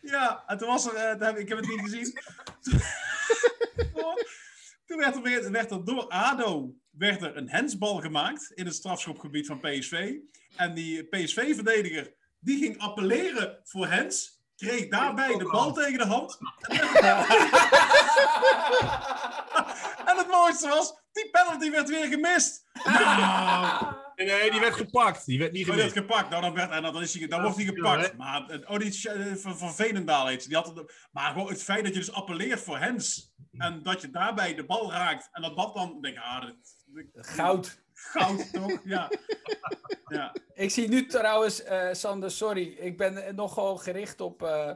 Ja, en toen was er, ik heb het niet gezien. toen werd er, werd er door ADO werd er een hensbal gemaakt in het strafschopgebied van PSV. En die PSV-verdediger, die ging appelleren voor hens, kreeg daarbij de bal tegen de hand. *laughs* en het allermooiste was, die penalty werd weer gemist. Nou. Nee, die werd gepakt. Die werd niet Oh, die werd gemist. gepakt. Nou, dan, werd, en dan, is hij, dan wordt hij gepakt. maar, eh, oh, die eh, van, van Veenendaal heet ze. Die had het, maar gewoon het feit dat je dus appelleert voor Hens. En dat je daarbij de bal raakt. En dat dat dan, denk ik, ah, Goud. Goud, toch? Ja. ja. Ik zie nu trouwens, eh, Sander, sorry, ik ben nogal gericht op. eh,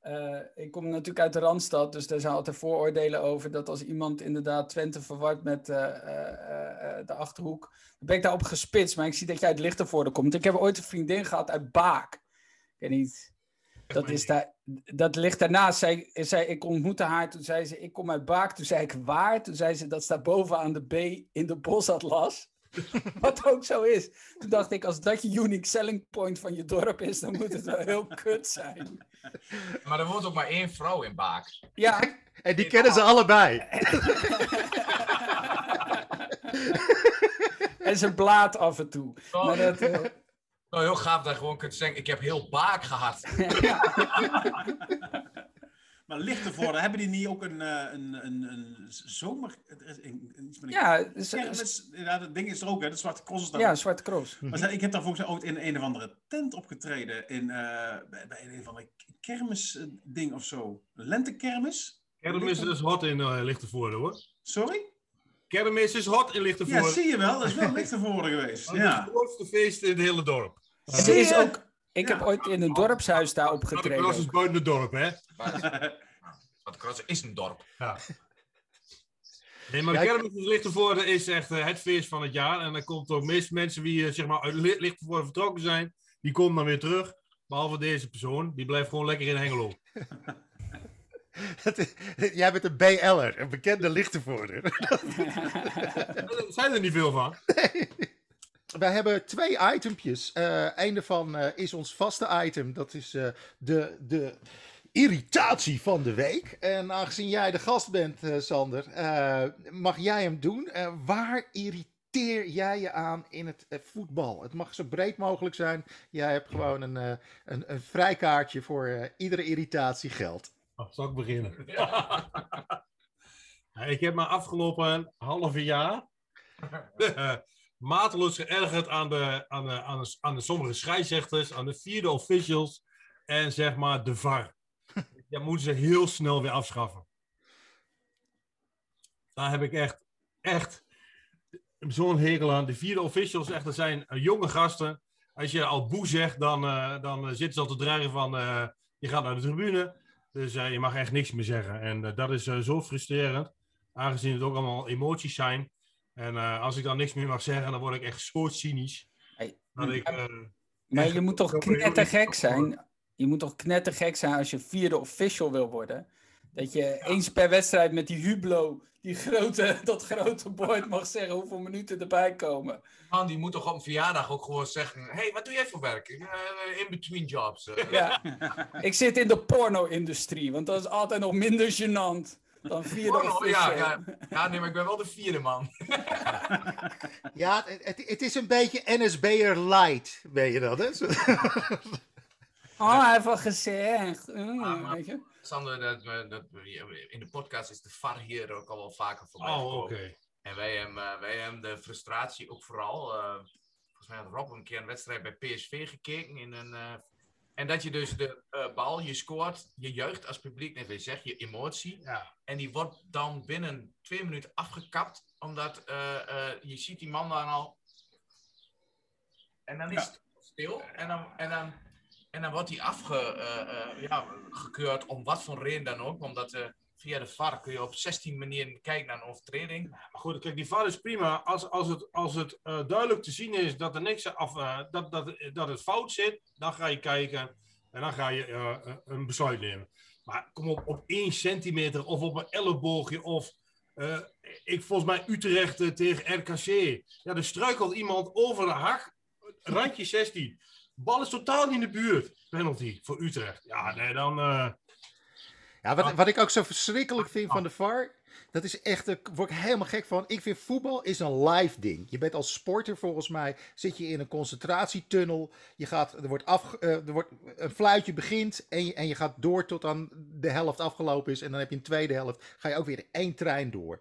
eh, ik kom natuurlijk uit de Randstad, dus daar zijn altijd vooroordelen over dat als iemand inderdaad Twente verwart met de achterhoek, dan ben ik daarop gespitst. Maar ik zie dat jij uit Lichtenvoorde komt. Ik heb ooit een vriendin gehad uit Baak. Ik weet niet. Dat, is daar, dat ligt daarnaast. Zij, zij, ik ontmoette haar, toen zei ze, ik kom uit Baak. Toen zei ik, waar? Toen zei ze, dat staat bovenaan de B in de bosatlas. *laughs* Wat ook zo is. Toen dacht ik, als dat je unique selling point van je dorp is, dan moet het wel heel kut zijn. Maar er woont ook maar één vrouw in Baak. Ja, En die kennen ze allebei. *laughs* en ze blaat af en toe. Maar dat, eh, Nou, heel gaaf dat je gewoon kunt zeggen, ik heb heel Baak gehad. *laughs* *laughs* Maar Lichtenvoorde, hebben die niet ook een, eh, een, een, een zomer... er is een- een- iets met een ja, kermis? Ja, dat ding is er ook, hè? De Zwarte Cross is daar ja. Zwarte Cross. Maar ik heb daar volgens mij ooit in een of andere tent opgetreden. In, eh, bij, bij een van de kermisding of zo. Een lentekermis? Kermis is hot in uh, Lichtenvoorde hoor. Sorry? Kermis is hot in Ja, Lichtenvoorde. zie je wel. Dat is wel Lichtenvoorde geweest. *laughs* Dat is Ja. het grootste feest in het hele dorp. Het Zie is ook, ik heb Ja. ooit in een dorpshuis daar de kras is opgetreden. buiten het dorp, hè? Want Cross is een dorp. Ja. Nee, maar de kermis in Lichtenvoorde is echt eh, het feest van het jaar. En dan komt ook meest mensen die eh, zeg maar, uit Li- Lichtenvoorde vertrokken zijn, die komen dan weer terug. Behalve deze persoon, die blijft gewoon lekker in Hengelo. *laughs* *laughs* Jij bent een BL'er, een bekende Lichtenvoorder. *laughs* *laughs* Er zijn er niet veel van. Wij hebben twee itempjes. Eh een daarvan eh, is ons vaste item. Dat is eh, de, de irritatie van de week. En aangezien jij de gast bent, Sander, mag jij hem doen. Waar irriteer jij je aan in het voetbal? Het mag zo breed mogelijk zijn. Jij hebt gewoon een, een, een vrijkaartje voor iedere irritatie geldt. Oh, zal ik beginnen? *laughs* Ja, ik heb me afgelopen halve jaar *laughs* eh, mateloos geërgerd aan de, aan, de, aan, de, aan de sommige scheidsrechters, aan de vierde officials en zeg maar de VAR. *laughs* Dat moeten ze heel snel weer afschaffen. Daar heb ik echt, echt zo'n hekel aan. De vierde officials, echt, dat zijn eh, jonge gasten. Als je al boe zegt, dan, eh, dan zitten ze al te dreigen van je gaat naar de tribune. Dus eh, je mag echt niks meer zeggen. En eh, dat is eh, zo frustrerend, aangezien het ook allemaal emoties zijn. En als ik dan niks meer mag zeggen, dan word ik echt zo cynisch. Hey, Dat ik, Maar echt- je moet toch knettergek zijn. Je moet toch knettergek zijn als je vierde official wil worden. Dat je eens per wedstrijd met die Hublot, die grote, *laughs* dat grote bord mag zeggen hoeveel minuten erbij komen. Man, die moet toch op een verjaardag ook gewoon zeggen, hey, wat doe jij voor werk? Eh, in between jobs. eh. Ja. Ik zit in de porno-industrie, want dat is altijd nog minder gênant dan vierde Oh, official. ja, ja. ja, nee, maar ik ben wel de vierde man. *laughs* Ja, het, het, het is een beetje NSB'er light, weet je dat? Hè? Zo- *laughs* Oh, hij heeft wel gezegd. Mm, Ah, maar- weet je? Sander, dat, dat, in de podcast is de VAR hier ook al wel vaker voorbij oh, oké. En wij hebben, eh, wij hebben de frustratie ook vooral. eh, volgens mij had Rob een keer een wedstrijd bij PSV gekeken. In een, eh, en dat je dus de bal, je scoort, je juicht als publiek, net weer zeg, je emotie. Ja. En die wordt dan binnen twee minuten afgekapt, omdat je ziet die man dan al. En dan is Ja. het stil. En dan, en dan, en dan wordt hij afgekeurd, ja, gekeurd om wat voor reden dan ook. Omdat eh, via de VAR kun je op 16 manieren kijken naar een overtreding. Maar goed, kijk, die VAR is prima. Als, als het, als het eh, duidelijk te zien is dat er niks af, eh, dat, dat, dat het fout zit, dan ga je kijken en dan ga je eh, eh, een besluit nemen. Maar kom op, op één centimeter of op een elleboogje of eh, ik volgens mij Utrecht eh, tegen RKC. Ja, er struikelt iemand over de hak, randje 16. Bal is totaal niet in de buurt. Penalty voor Utrecht. Ja, nee, dan. eh, Ja, wat, wat ik ook zo verschrikkelijk vind van de VAR, dat is echt, daar word ik helemaal gek van. Ik vind voetbal is een live ding. Je bent als sporter volgens mij, zit je in een concentratietunnel. Je gaat, er wordt, af, eh, er wordt een fluitje begint en je, en je gaat door tot aan de helft afgelopen is. En dan heb je een tweede helft, ga je ook weer één trein door.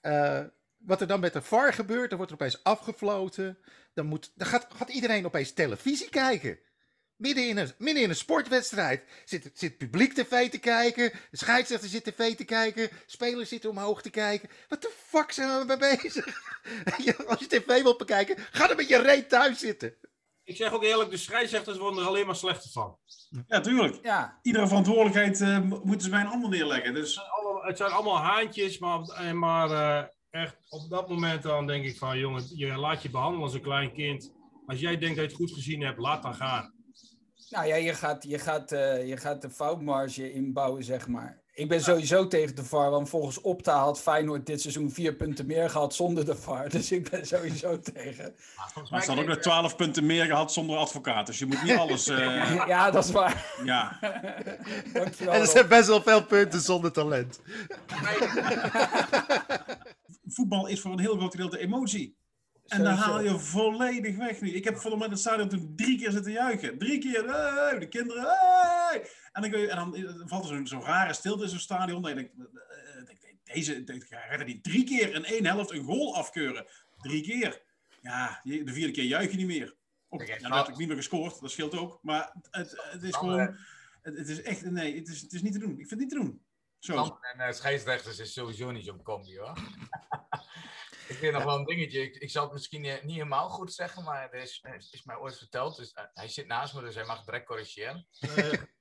Eh, wat er dan met de VAR gebeurt, dan wordt er opeens afgefloten. Dan, moet, dan gaat, gaat iedereen opeens televisie kijken. Midden in een, midden in een sportwedstrijd zit, zit publiek tv te kijken. De scheidsrechter zit tv te kijken. Spelers zitten omhoog te kijken. Wat de fuck zijn we mee bezig? *laughs* Als je tv wilt bekijken, ga dan met je reet thuis zitten. Ik zeg ook eerlijk, de scheidsrechters worden er alleen maar slechter van. Ja, tuurlijk. Ja, Iedere verantwoordelijkheid eh, mo- moeten ze bij een ander neerleggen. Dus Allemaal- Het zijn allemaal haantjes, maar, maar eh, echt op dat moment dan denk ik van, jongen, je laat je behandelen als een klein kind. Als jij denkt dat je het goed gezien hebt, laat dan gaan. nou ja, je gaat, je gaat, eh, je gaat de foutmarge inbouwen, zeg maar. Ik ben sowieso tegen de VAR, want volgens Opta had Feyenoord dit seizoen vier punten meer gehad zonder de VAR. Dus ik ben sowieso *laughs* tegen. maar ze hadden ook nog 12 punten meer gehad zonder advocaat. Dus je moet niet alles. eh, *laughs* Ja, dat is waar. ja. *laughs* En er zijn best wel veel punten zonder talent. Voetbal is voor een heel groot gedeelte emotie. En dan haal je volledig weg nu. Ik heb voor het stadion toen drie keer zitten juichen. Drie keer, hey, de kinderen, hey. En dan, kun je, en dan eh, valt er zo'n rare stilte in zo'n stadion. Dan denk ik, eh, denk ik, deze, denk, ik, redden die drie keer in één helft een goal afkeuren. Drie keer. Ja, je- de vierde keer juich je niet meer. Oké, ja, nou- natuurlijk niet meer gescoord, dat scheelt ook. Maar het, het is gewoon, eh, het, het is echt, nee, het is, het is niet te doen. Ik vind het niet te doen. Zo. En eh, scheidsrechters is sowieso niet zo'n combi hoor. *laughs* ik weet nog wel een dingetje. Ik, ik zal het misschien eh, niet helemaal goed zeggen, maar er is, is mij ooit verteld. Dus, eh, hij zit naast me, dus hij mag direct corrigeren.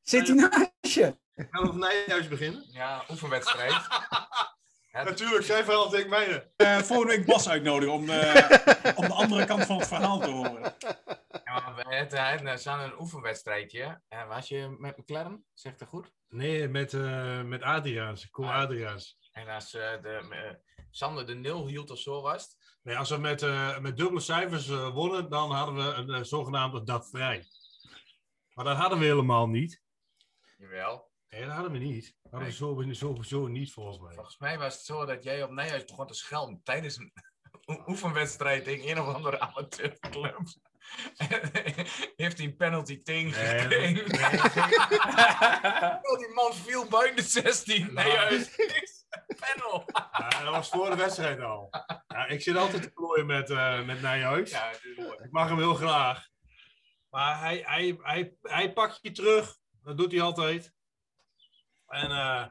Zit hij naast je? gaan we van Nijhuis beginnen? Ja, oefenwedstrijd. Ja, *laughs* Natuurlijk, zijn verhaal tegen mij. Eh, volgende week Bas uitnodigen om, eh, *laughs* om de andere We hij had samen een oefenwedstrijdje. En was je met McLaren? Zegt dat goed? Nee, met, eh met Adriaans, Koen Ah. Adriaans. En als eh, de, eh, Sander de nul hield of zo was. Nee, als we met, eh, met dubbele cijfers eh, wonnen, dan hadden we een eh, zogenaamde dag vrij. Maar dat hadden we helemaal niet. Jawel. Nee, dat hadden we niet. Dat hadden we sowieso, sowieso niet, volgens mij. Volgens mij was het zo dat jij op Nijhuis begon te schelden tijdens een *laughs* oefenwedstrijd tegen een of andere amateurclub. *laughs* Heeft hij een penalty tegen Nee, gekregen? *laughs* Oh, die man viel buiten de 16. Nijhuis. Panel. Ja, dat was voor de wedstrijd al. Ja, ik zit altijd te plooien met, eh met Nijhuis. Ja. Ik mag hem heel graag. Maar hij, hij, hij, hij pakt je terug. Dat doet hij altijd. En eh,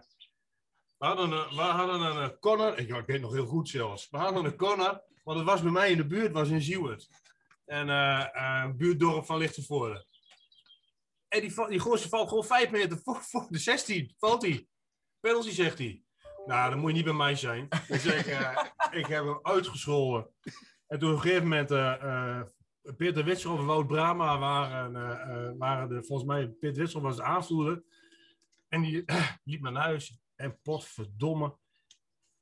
we hadden een, we hadden een eh, corner. Ik, ik weet nog heel goed zelfs. We hadden een corner. Want het was bij mij in de buurt. was in Zieuwert. En een buurtdorp van Lichtenvoorde. En die, die gozer valt gewoon vijf meter voor, de 16. Valt hij. Penalty zegt hij. Nou, dan moet je niet bij mij zijn. Dus ik, eh, ik heb hem uitgescholden. En toen op een gegeven moment... Peter Witsel en Wout Brama waren, waren de, volgens mij, Peter Witsel was de aanvoerder. En die liep naar huis. En potverdomme,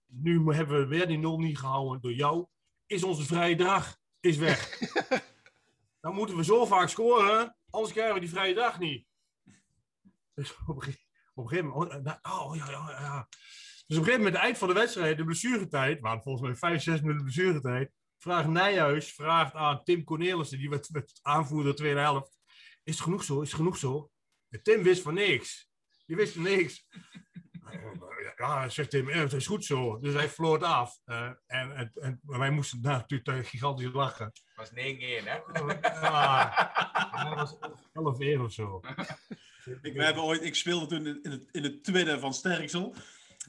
nu hebben we weer die nul niet gehouden door jou. Is onze vrije dag is weg. *laughs* Dan moeten we zo vaak scoren, anders krijgen we die vrije dag niet. Dus op een, gegeven moment, oh, nou, oh, ja, ja, ja. Dus op een gegeven moment, het eind van de wedstrijd, de blessuretijd, waren volgens mij 5, 6 minuten blessuretijd, vraagt Nijhuis, vraagt aan Tim Cornelissen, die werd, werd aanvoerder de tweede helft. Is het genoeg zo? Is het genoeg zo? En Tim wist van niks. Die wist van niks. Ja, zegt Tim, eh, het is goed zo. Dus hij floot af. Eh, en, en, en wij moesten natuurlijk gigantisch lachen. was 9-1, hè? Ja, dat was 11 of zo. Ik, we hebben ooit, ik speelde toen in het, in het tweede van Sterksel.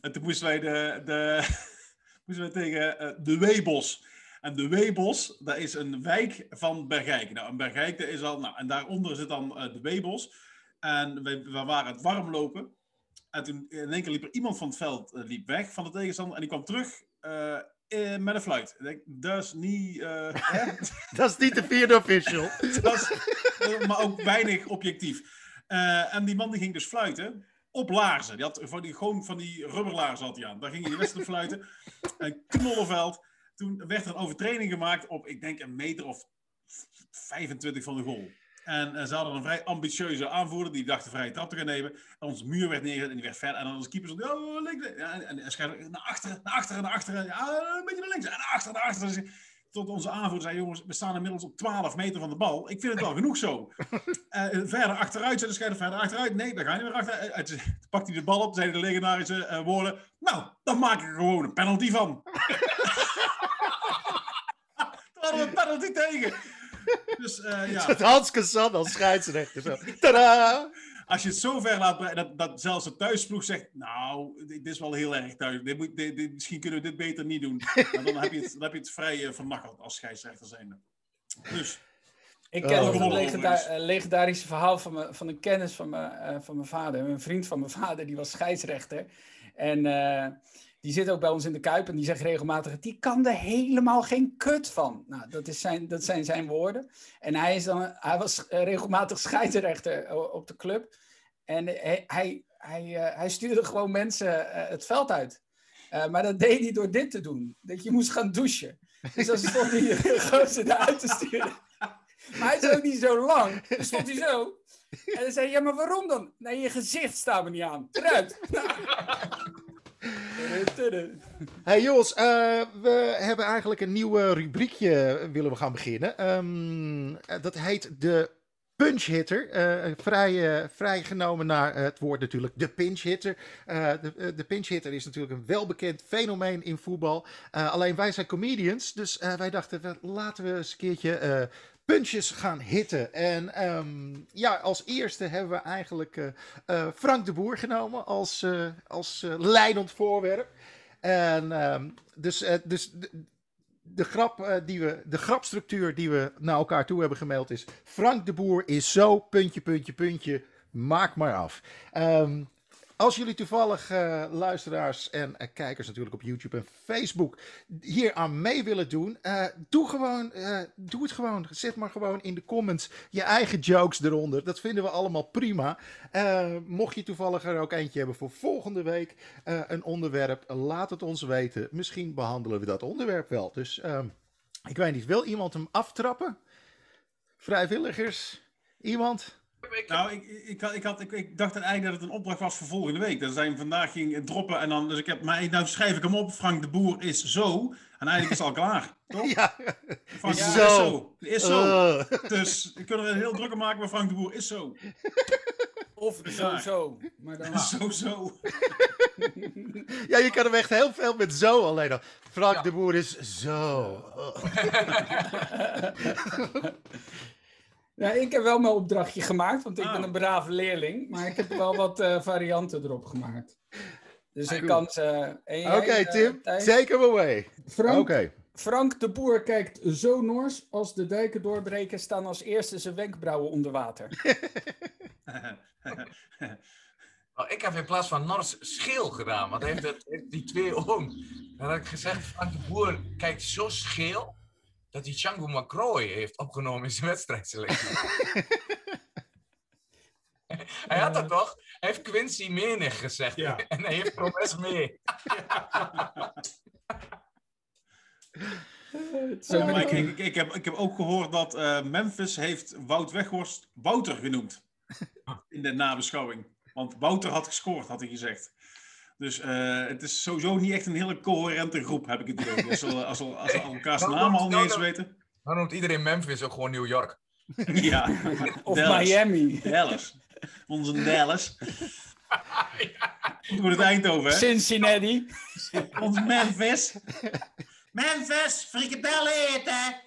En toen moesten wij, de, de, *laughs* moesten wij tegen eh, de Weebos. En de Weebos, dat is een wijk van Bergijk. Nou, Bergijk, dat is al, nou, en daaronder zit dan eh, de Weebos. En we, we waren het warm lopen. En toen in één keer liep er iemand van het veld eh, liep weg van de tegenstander. En die kwam terug eh, met een fluit. Denk, dat is niet... eh? *laughs* Dat is niet de vierde official. *laughs* Dat is, maar ook weinig objectief. En die man die ging dus fluiten op laarzen. Die had van die, gewoon van die rubberlaarzen had hij aan. Daar ging hij de wedstrijd fluiten. *laughs* Een knollenveld. Toen werd er een overtreding gemaakt op, ik denk, een meter of 25 van de goal. En eh, ze hadden een vrij ambitieuze aanvoerder die dacht de vrije trap te gaan nemen. En onze muur werd neergezet en die werd verder. En dan onze keeper zo, ja, links. En, en, en naar achteren, naar achteren, naar achteren. Ja, een beetje naar links. En naar achteren, naar achteren. Dus tot onze aanvoerder zei, jongens, we staan inmiddels op 12 meter van de bal. Ik vind het wel genoeg zo. *laughs* Eh, verder achteruit, zei de scheider, verder achteruit. Nee, daar ga je niet meer achteruit. Eh, Toen *laughs* pakt hij de bal op, zei de legendarische eh, woorden. Nou, dan maak ik er gewoon een penalty van. *laughs* hadden we een penalty tegen. Dus uh, ja. Het Hans Kazan als scheidsrechter. Tadaa! Als je het zo ver laat brengen, dat, dat zelfs de thuisploeg zegt, nou, dit is wel heel erg thuis. Dit moet, dit, dit, misschien kunnen we dit beter niet doen. Maar dan heb je het, dan heb je het vrij uh, vermakkeld als scheidsrechter zijn. Dus... Ik ken nog een legenda legendarische verhaal van, me, van een kennis van, me, uh, van mijn vader. Een vriend van mijn vader, die was scheidsrechter. En uh, die zit ook bij ons in de Kuip en die zegt regelmatig... die kan er helemaal geen kut van. Nou, dat, is zijn, dat zijn zijn woorden. En hij, is dan, hij was regelmatig scheidsrechter op de club. En hij, hij, hij, uh, hij stuurde gewoon mensen het veld uit. maar dat deed hij door dit te doen. Dat je moest gaan douchen. Dus dan stond hij *laughs* gozer eruit te sturen. Maar hij is ook niet zo lang. Dan stond hij zo. En dan zei hij, ja, maar waarom dan? Nee, je gezicht staat me niet aan. Eruit. *laughs* Hey Jos, uh, we hebben eigenlijk een nieuw rubriekje willen we gaan beginnen. Um, dat heet de Punch hitter, uh, vrij, vrij genomen naar het woord natuurlijk de pinch hitter. De, de pinch hitter is natuurlijk een welbekend fenomeen in voetbal. alleen wij zijn comedians, dus wij dachten laten we eens een keertje punches gaan hitten. En um, ja, als eerste hebben we eigenlijk Frank de Boer genomen als, als leidend voorwerp. En um, dus, dus de, grap, die we, de grapstructuur die we naar elkaar toe hebben gemeld is... Frank de Boer is zo, puntje, puntje, puntje, maak maar af. Um, als jullie toevallig uh, luisteraars en uh, kijkers natuurlijk op YouTube en Facebook hier aan mee willen doen, uh, doe, gewoon, doe het gewoon. Zet maar gewoon in de comments je eigen jokes eronder. Dat vinden we allemaal prima. mocht je toevallig er ook eentje hebben voor volgende week, een onderwerp, laat het ons weten. Misschien behandelen we dat onderwerp wel. Dus ehm, ik weet niet, wil iemand hem aftrappen? Vrijwilligers? Iemand? Nou, ik, ik, ik, had, ik, ik dacht eigenlijk dat het een opdracht was voor volgende week. Dat zijn vandaag ging droppen en dan, dus ik heb, maar nou schrijf ik hem op. Frank de Boer is zo. En eigenlijk is het al *laughs* klaar, toch? Ja, Frank de Boer is zo. Is zo. Uh. Dus we kunnen er heel druk maken, maar Frank de Boer is zo. Of zo zo. Maar dan... Zo zo. *laughs* ja, je kan hem echt heel veel met zo alleen al. Frank ja. de Boer is zo. *laughs* Ja, ik heb wel mijn opdrachtje gemaakt, want ik ben een brave leerling. Maar ik heb wel wat uh, varianten erop gemaakt. Dus ik kan ze... Oké, okay, uh, Tim, take him away. Frank, okay. Frank de Boer kijkt zo nors. Als de dijken doorbreken, staan als eerste zijn wenkbrauwen onder water. *laughs* oh, ik heb in plaats van nors scheel gedaan, want heeft, het, heeft die twee om. Dan heb ik gezegd, Frank de Boer kijkt zo scheel dat hij Django McCroy heeft opgenomen in zijn *laughs* wedstrijdselectie. *laughs* hij had dat toch? Hij heeft Quincy Menig gezegd. Ja. *laughs* En hij heeft Promes mee. Zo, maar ik, ik, ik, heb, ik heb ook gehoord dat uh, Memphis heeft Wout Weghorst Wouter genoemd. In de nabeschouwing. Want Wouter had gescoord, had hij gezegd. Dus uh, het is sowieso niet echt een hele coherente groep, heb ik het idee. Dus als, als, als, als *laughs* elkaars nou, namen al niet eens weten. Dan noemt iedereen Memphis ook gewoon New York. *laughs* ja. of Dallas. Miami. Dallas. Onze Dallas. *laughs* Moet het Eindhoven, hè? Cincinnati. Ons Memphis. Memphis, frikadellen eten.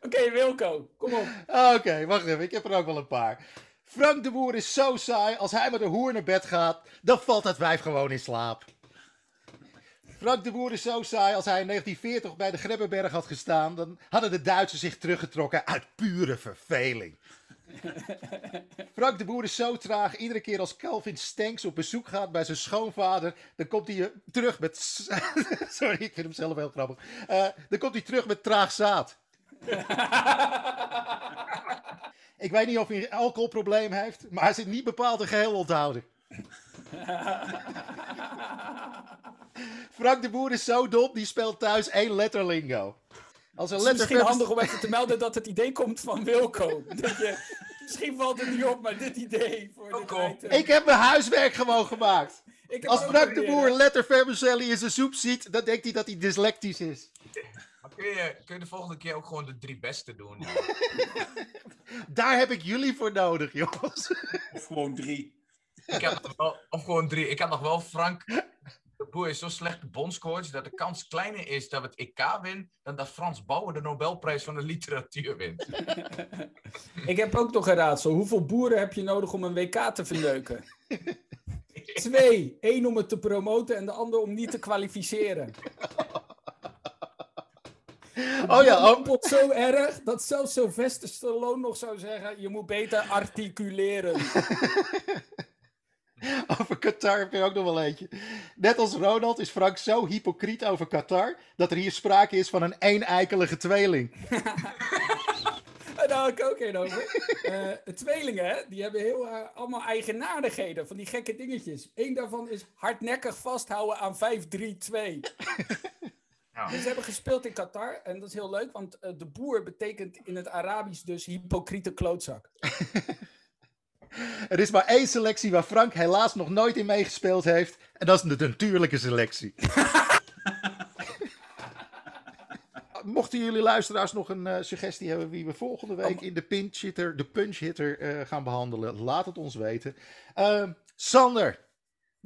Oké, okay, Wilco, kom op. Oké, okay, wacht even. Ik heb er ook wel een paar. Frank de Boer is zo saai. Als hij met een hoer naar bed gaat, dan valt dat wijf gewoon in slaap. Frank de Boer is zo saai. Als hij in 1940 bij de Grebbeberg had gestaan, dan hadden de Duitsers zich teruggetrokken uit pure verveling. Frank de Boer is zo traag. Iedere keer als Calvin Stanks op bezoek gaat bij zijn schoonvader, dan komt hij terug met. *laughs* Sorry, ik vind hem zelf heel grappig. Uh, dan komt hij terug met traag zaad. Ik weet niet of hij een alcoholprobleem heeft, maar hij zit niet bepaald een geheel onthouden. Frank de Boer is zo dom, die speelt thuis één letter lingo. Als een het is misschien handig om even te melden dat het idee komt van Wilco. Dat je, misschien valt het niet op, maar dit idee voor dit Ik heb mijn huiswerk gewoon gemaakt. Als Frank de Boer lettervermicelli in zijn soep ziet, dan denkt hij dat hij dyslectisch is. Kun je, kun je de volgende keer ook gewoon de drie beste doen? *laughs* Daar heb ik jullie voor nodig, jongens. Of gewoon drie. Ik heb nog wel, of gewoon drie. Ik heb nog wel Frank, De Boer is zo slecht bondscoach dat de kans kleiner is dat we het EK winnen dan dat Frans Bauer de Nobelprijs van de literatuur wint. *laughs* Ik heb ook nog een raadsel. Hoeveel boeren heb je nodig om een WK te verneuken? *laughs* Twee. Eén om het te promoten en de ander om niet te kwalificeren. Oh ja, oh, zo erg dat zelfs Sylvester Stallone nog zou zeggen: je moet beter articuleren. *laughs* over Qatar heb je ook nog wel eentje. Net als Ronald is Frank zo hypocriet over Qatar dat er hier sprake is van een eeneikelige tweeling. *laughs* Daar had ik ook een over. Eh, tweelingen, hè, die hebben heel eh, allemaal eigenaardigheden van die gekke dingetjes. Eén daarvan is hardnekkig vasthouden aan 5-3-2. *laughs* Ja. Dus ze hebben gespeeld in Qatar en dat is heel leuk, want eh, de boer betekent in het Arabisch dus hypocriete klootzak. *laughs* Er is maar één selectie waar Frank helaas nog nooit in meegespeeld heeft. En dat is de natuurlijke selectie. *laughs* Mochten jullie luisteraars nog een eh, suggestie hebben wie we volgende week in de pinch hitter, de punch hitter eh, gaan behandelen, laat het ons weten. Ehm, Sander,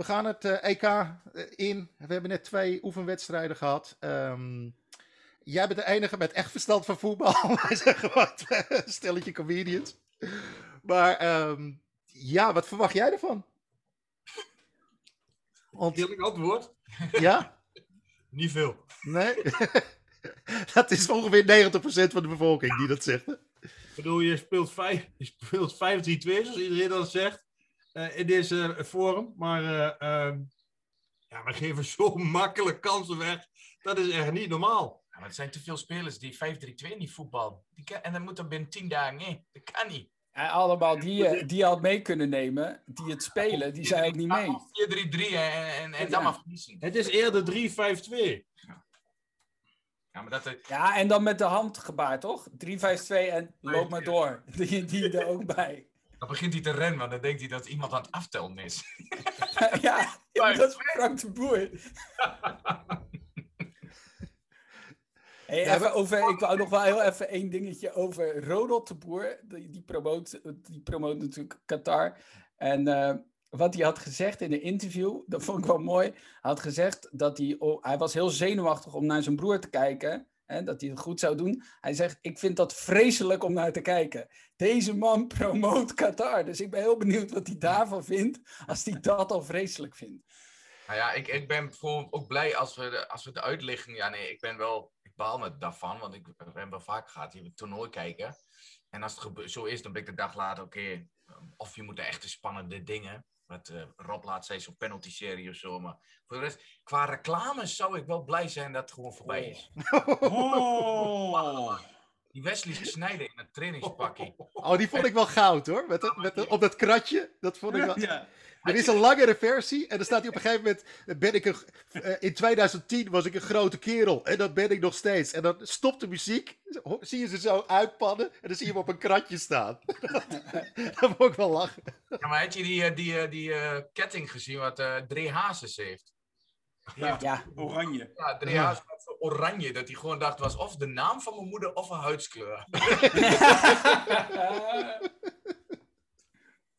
we gaan het eh, EK eh, in. We hebben net twee oefenwedstrijden gehad. Ehm, jij bent de enige met echt verstand van voetbal. Wij zijn gewoon een stelletje comedians. Maar ehm, ja, wat verwacht jij ervan? Want, Eerlijk antwoord? *laughs* ja? Niet veel. Nee? *laughs* dat is ongeveer 90% van de bevolking die dat zegt. hè? Ik bedoel, je speelt, vijf, je speelt 5-3-2, zoals iedereen dat zegt, in deze eh, vorm. Maar eh, ehm, ja, we geven zo *laughs* makkelijk kansen weg. Dat is echt niet normaal. Ja, maar het zijn te veel spelers die 5-3-2 niet voetbal. Die kan- en dan moet er binnen 10 dagen nee. Dat kan niet. En allemaal die, eh, die je had mee kunnen nemen, die het spelen, die zijn ook niet mee. 4-3-3 en, en, en Ja. dan maar verliezen. Het is eerder 3-5-2. Ja, maar dat... eh, Ja, en dan met de handgebaar, toch? 3, 5, 2 en loop maar door. *laughs* Die, die er ook bij. Dan begint hij te rennen, want dan denkt hij dat iemand aan het aftellen is. *laughs* ja, ja, dat is Frank de Boer. *laughs* Hey, even over, ik wou nog wel heel even één dingetje over Ronald de Boer. Die, die, promoot, die promoot natuurlijk Qatar. En eh, wat hij had gezegd in een interview, dat vond ik wel mooi. Hij had gezegd dat hij, oh, hij was heel zenuwachtig om naar zijn broer te kijken. Hè, dat hij het goed zou doen. Hij zegt, ik vind dat vreselijk om naar te kijken. Deze man *laughs* promoot Qatar. Dus ik ben heel benieuwd wat hij daarvan vindt, als hij dat al vreselijk vindt. Nou ja, ik, ik ben gewoon ook blij als we, de, als we de uitligging... Ja, nee, ik ben wel... Ik baal me daarvan, want ik ben wel vaak gehad hier het toernooi kijken. En als het zo is, dan ben ik de dag later, oké... of je moet de echte spannende dingen... Wat eh, Rob laat zei, zo'n penalty-serie of zo. Maar voor de rest, qua reclame zou ik wel blij zijn dat het gewoon voorbij is. *laughs* Oh. Die Wesley Snijden in het trainingspakje. *laughs* Oh, die vond ik wel goud hoor. Met dat- met dat- op dat kratje. Dat vond ik wel... Ja. Er is een langere versie en dan staat hij op een gegeven moment. Ben ik een, eh, in 2010 was ik een grote kerel en dat ben ik nog steeds. En dan stopt de muziek, zie je ze zo uitpannen en dan zie je hem op een kratje staan. *laughs* dat moet ik wel lachen. Ja, maar had je die, eh, die, eh, die eh, ketting gezien wat eh Dre Hazes heeft? Ja. Ja, Oranje. Ja, Ja. Hazes oranje, dat hij gewoon dacht, was of de naam van mijn moeder of een huidskleur. *laughs*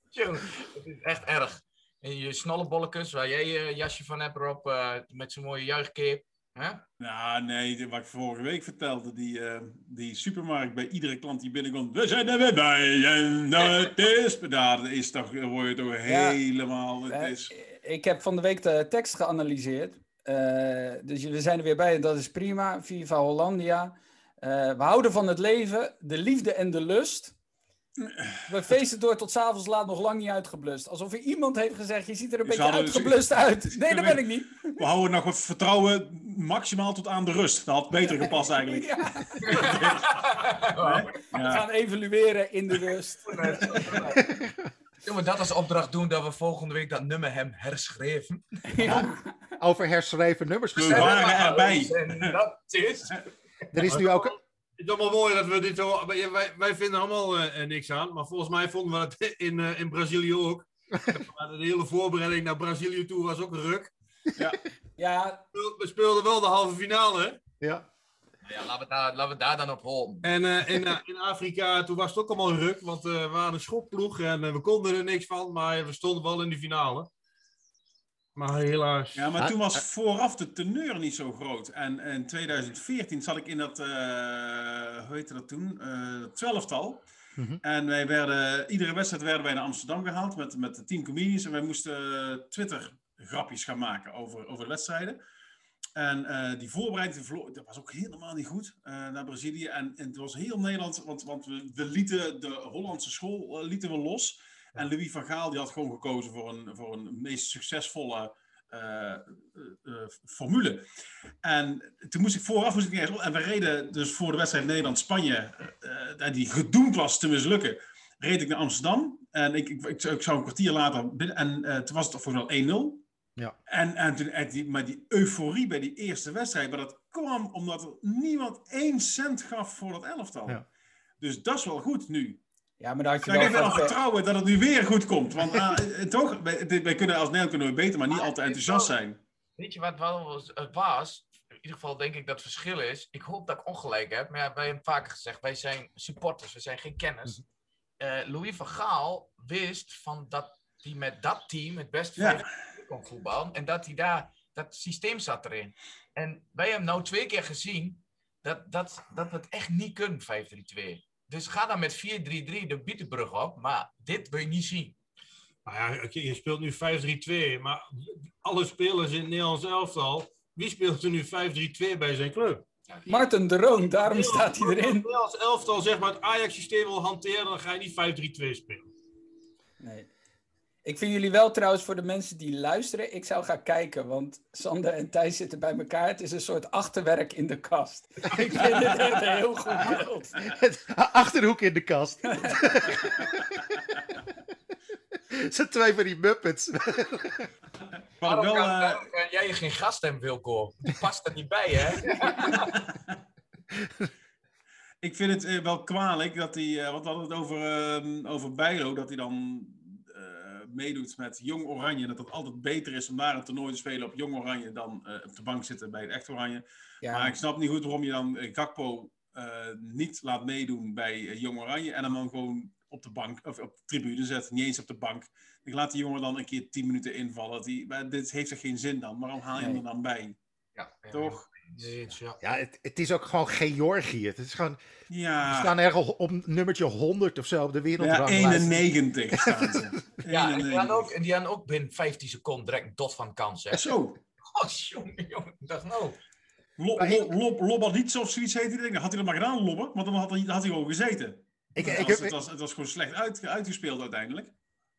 Tjonge, Het is echt erg. En je snollebolletjes, waar jij je jasje van hebt erop, eh, met zo'n mooie juichcape. Hè? Nou, nee, wat ik vorige week vertelde, die, eh, die supermarkt bij iedere klant die binnenkomt. We zijn er weer bij en *laughs* dat is... Nou, dat is toch, word je toch helemaal... Het Eh, is, ik heb van de week de tekst geanalyseerd. Eh, dus we zijn er weer bij en dat is prima. Viva Hollandia. Eh, we houden van het leven, de liefde en de lust. We feesten door tot s'avonds laat nog lang niet uitgeblust. Alsof er iemand heeft gezegd, je ziet er een Je beetje uitgeblust uit. *laughs* Nee, dat ben ik niet. we houden nog het vertrouwen maximaal tot aan de rust. Dat had beter gepast eigenlijk. *laughs* *laughs* Ja, we gaan evalueren in de rust. Zullen we dat als opdracht doen, dat we volgende week dat nummer hem herschreven? Ja. Over herschreven nummers We waren erbij. En dat is... Er is nu ook. Het is allemaal mooi dat we dit zo... Wij, wij- wij vinden allemaal eh, eh, niks aan. Maar volgens mij vonden we het *laughs* in, eh, in Brazilië ook. De hele voorbereiding naar Brazilië toe was ook een ruk. ja, We speelden wel de halve finale. Ja. Ja, laten we, daar, laten we daar dan op houden. En eh, in, eh, in Afrika, toen was het ook allemaal een ruk. Want eh, we waren een schopploeg en we konden er niks van. Maar we stonden wel in de finale. Maar helaas. Ja, maar Ah, toen was ah. vooraf de teneur niet zo groot. En in 2014 zat ik in dat, eh hoe heette dat toen? Twelftal. Mhm. En wij werden, iedere wedstrijd werden wij naar Amsterdam gehaald met, met de team comedians. En wij moesten Twitter grapjes gaan maken over, over de wedstrijden. En eh, die voorbereiding dat was ook helemaal niet goed eh, naar Brazilië. En, en het was heel Nederland, want, want we, we lieten de Hollandse school eh, lieten we los. En Louis van Gaal die had gewoon gekozen voor een, voor een meest succesvolle formule. En toen moest ik vooraf moest ik op. En we reden dus voor de wedstrijd Nederland-Spanje, die gedoemd was te mislukken, reed ik naar Amsterdam. En ik, ik, ik, zou- ik zou een kwartier later binnen. En toen was het voor wel 1-0. Ja. En, en toen, en die, maar die euforie bij die eerste wedstrijd, maar dat kwam omdat er niemand één cent gaf voor dat elftal. Ja. Dus dat is wel goed nu. Ja, maar daar had je Nou, ik wel heb wel van- vertrouwen dat het nu weer goed komt. Want ah, eh, toch, wij, wij kunnen als Nederland kunnen we beter, maar niet altijd enthousiast wel- zijn. Weet je wat wel was, het was? In ieder geval denk ik dat het verschil is. Ik hoop dat ik ongelijk heb, maar ja, wij hebben vaker gezegd, wij zijn supporters, we zijn geen kenners. Eh, Louis van Gaal wist van dat hij met dat team het beste Ja. Kon voetballen en dat hij daar, dat systeem zat erin. En wij hebben nou twee keer gezien dat, dat, dat we het echt niet kunnen, 5-3-2. Dus ga dan met 4-3-3 de Bietenbrug op, maar dit wil je niet zien. Nou ja, oké, je speelt nu 5-3-2, maar alle spelers in het Nederlands elftal, wie speelt er nu 5-3-2 bij zijn club? Martin de Roon, daarom staat hij Als erin. je als elftal zeg maar het Ajax-systeem wil hanteren, dan ga je niet 5-3-2 spelen. Nee. Ik vind jullie wel trouwens voor de mensen die luisteren, ik zou gaan kijken, want Sander en Thijs zitten bij elkaar. Het is een soort achterwerk in de kast. Ik vind het echt een heel goed beeld. Het achterhoek in de kast. Het zijn twee van die Muppets. Waarom wel, kan, eh, kan jij je geen gast hebben, Wilco? Die past er niet bij, hè? *laughs* ik vind het eh, wel kwalijk dat hij, eh, want we hadden het over, ehm, over Bijlo, dat hij dan meedoet met Jong Oranje. Dat het altijd beter is om daar een toernooi te spelen op Jong Oranje dan eh, op de bank zitten bij het echt Oranje. Maar ik snap niet goed waarom je dan eh, Gakpo eh, niet laat meedoen bij Jong Oranje en hem dan gewoon op de bank of op de tribune zet, niet eens op de bank. Ik laat die jongen dan een keer 10 minuten invallen. Die, maar dit heeft er geen zin dan. Waarom haal je hem er dan bij? Ja, Toch? Eens, ja. Ja, het, het is ook gewoon Georgië. Het is gewoon, we Ja. staan ergens op nummertje 100 of zo op de Ja, wereldranglijst. 91 staan ze. *laughs* Ja, en die 91. hadden ook, en die hadden ook binnen 15 seconden direct een dot van kans. Hè? Zo. Oh, jongen, jongen. Ik dacht, nou. Lob- of zoiets heet die ding. Dan had hij dat maar gedaan, Lobber. Want dan had hij, dan had hij gewoon gezeten. Ik, het, ik, was, heb, het, was, het was gewoon slecht uit, uitgespeeld uiteindelijk.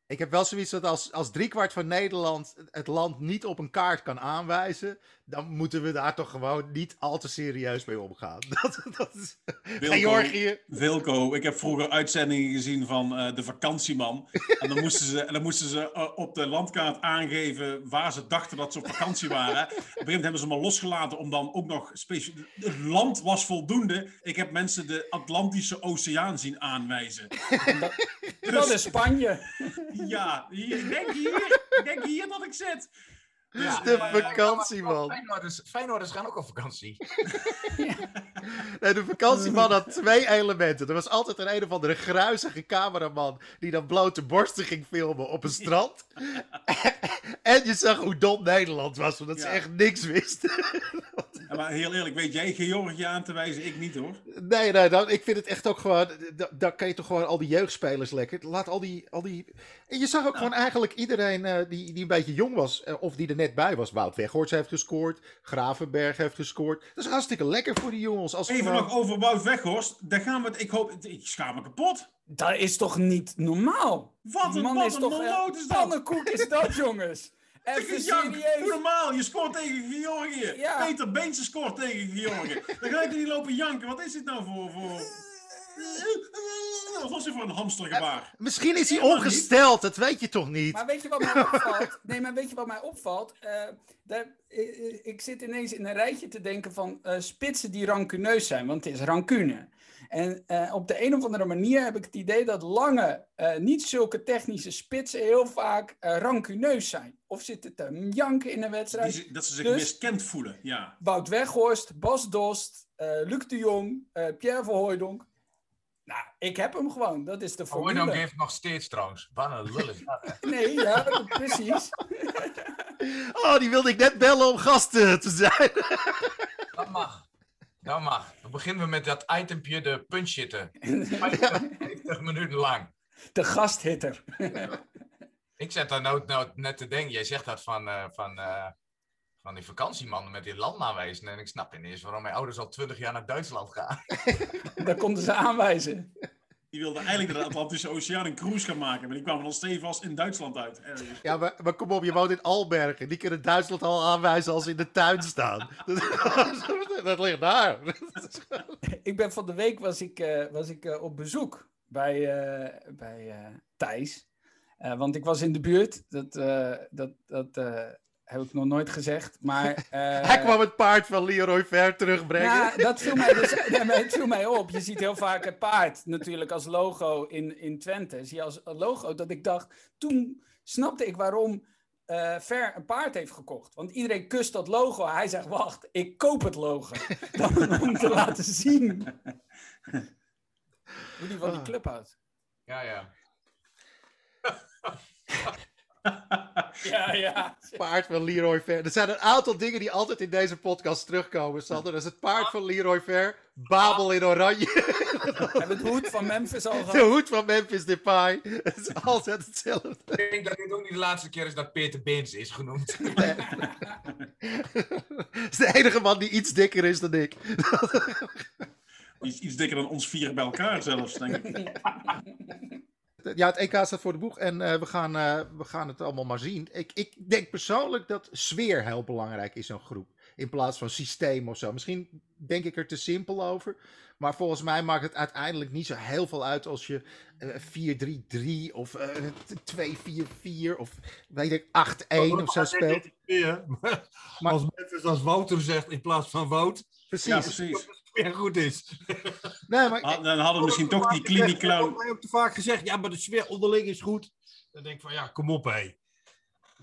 Ik heb wel zoiets dat als, als driekwart van Nederland het land niet op een kaart kan aanwijzen, dan moeten we daar toch gewoon niet al te serieus mee omgaan. *laughs* Dat, dat is Wilco, Georgië. Wilco, ik heb vroeger uitzendingen gezien van eh, de vakantieman. En dan moesten ze, en dan moesten ze eh, op de landkaart aangeven waar ze dachten dat ze op vakantie waren. Op een gegeven moment hebben ze hem al losgelaten om dan ook nog speciaal... Het land was voldoende. Ik heb mensen de Atlantische Oceaan zien aanwijzen. *laughs* dat is Spanje. *laughs* Ja, hier, denk hier, denk hier dat ik zit. Dus, de vakantie, man. Feyenoorders, Feyenoorders gaan ook op vakantie. *laughs* Nee, de vakantieman had twee elementen. Er was altijd een een of andere gruizige cameraman die dan blote borsten ging filmen op een strand. *laughs* en je zag hoe dom Nederland was, omdat ze Ja. echt niks wisten. *laughs* Ja, maar heel eerlijk, weet jij Georgië aan te wijzen? Ik niet hoor. Nee, nee, dan, ik vind het echt ook gewoon. da- Dan kan je toch gewoon al die jeugdspelers lekker. Laat al die. Al die... En je zag ook gewoon eigenlijk iedereen eh, die, die een beetje jong was. eh, of die er net bij was. Wout Weghorst heeft gescoord. Gravenberg heeft gescoord. Dat is hartstikke lekker voor die jongens. Als Even gewoon- nog over Wout Weghorst. Daar gaan we het, ik hoop, ik schaam me kapot. Dat is toch niet normaal? Wat een, man wat is een toch malloot is dat? Pannenkoek is dat, *laughs* jongens. Even serieus. normaal, je scoort tegen Georgië. Ja. Peter Beense scoort tegen Georgië. Dan ga je er niet lopen janken. Wat is dit nou voor... voor... Wat was dit voor een hamstergebaar? Misschien is hij ongesteld, dat weet je toch niet? Maar weet je wat mij opvalt? Nee, maar weet je wat mij opvalt? Eh, daar, eh, eh, ik zit ineens in een rijtje te denken van eh, spitsen die rancuneus zijn, want het is rancune. En eh, op de een of andere manier heb ik het idee dat lange, eh, niet zulke technische spitsen heel vaak eh, rancuneus zijn. Of zitten te janken in een wedstrijd. dat ze zich Dus- miskend voelen, ja. Wout Weghorst, Bas Dost, eh, Luc de Jong, eh, Pierre Verhooydonk. Nou, ik heb hem gewoon. Dat is de Hooydonk formule. heeft nog steeds trouwens. Wat een lul? *laughs* Nee, ja, precies. *laughs* Oh, die wilde ik net bellen om gast te zijn. *laughs* Dat mag. Dat mag. Dan beginnen we met dat itempje, de punchhitter. 50 minuten lang. De gasthitter. Ik zet daar nou, nou net te denken. Jij zegt dat van, eh, van, eh, van die vakantiemannen met die landaanwijzen. En ik snap ineens waarom mijn ouders al 20 jaar naar Duitsland gaan. *laughs* Daar konden ze aanwijzen. Die wilde eigenlijk de Atlantische Oceaan een cruise gaan maken. Maar die kwamen dan stevast in Duitsland uit. ergens. Ja, maar, maar kom op, je woont in Albergen. Die kunnen Duitsland al aanwijzen als ze in de tuin staan. *laughs* *laughs* Dat ligt daar. Ik ben van de week was ik, eh, was ik eh, op bezoek bij, eh, bij eh, Thijs. Eh, want ik was in de buurt. Dat, eh, dat, dat eh, heb ik nog nooit gezegd. Maar, *laughs* eh, Hij kwam het paard van Leroy Ver terugbrengen. Ja, dat viel mij, dus, *laughs* het viel mij op. Je ziet heel vaak het paard natuurlijk als logo in, in Twente. Zie je als logo dat ik dacht... Toen snapte ik waarom eh, Ver een paard heeft gekocht. Want iedereen kust dat logo. Hij zegt, wacht, ik koop het logo. *laughs* Dan, om te laten zien hoe die van die club houdt. Ja, ja. *laughs* Ja, ja. paard van Leroy Ver. Er zijn een aantal dingen die altijd in deze podcast terugkomen, Sander. Dat is het paard van Leroy Ver, Babel in oranje, We hebben het hoed van Memphis al de hoed van Memphis Depay. Het is altijd hetzelfde. Ik denk dat dit ook niet de laatste keer is dat Peter Beens is genoemd. Het is de enige man die iets dikker is dan ik. Iets, iets dikker dan ons vier bij elkaar zelfs, denk ik. *laughs* Ja, het EK staat voor de boeg en eh, we, gaan, eh, we gaan het allemaal maar zien. Ik, ik denk persoonlijk dat sfeer heel belangrijk is, zo'n groep. In plaats van systeem of zo. Misschien denk ik er te simpel over. Maar volgens mij maakt het uiteindelijk niet zo heel veel uit als je eh 4-3-3 of eh 2-4-4 of weet ik 8-1 of zo speelt. Ja, maar Maar- als als Wouter zegt in plaats van Wout, Precies. Ja, precies. *laughs* weer goed is. Nee, maar Ah, Dan hadden we misschien toch die clinic Ik heb te vaak gezegd, ja, maar de sfeer onderling is goed. Dan denk ik van, ja, kom op, hé.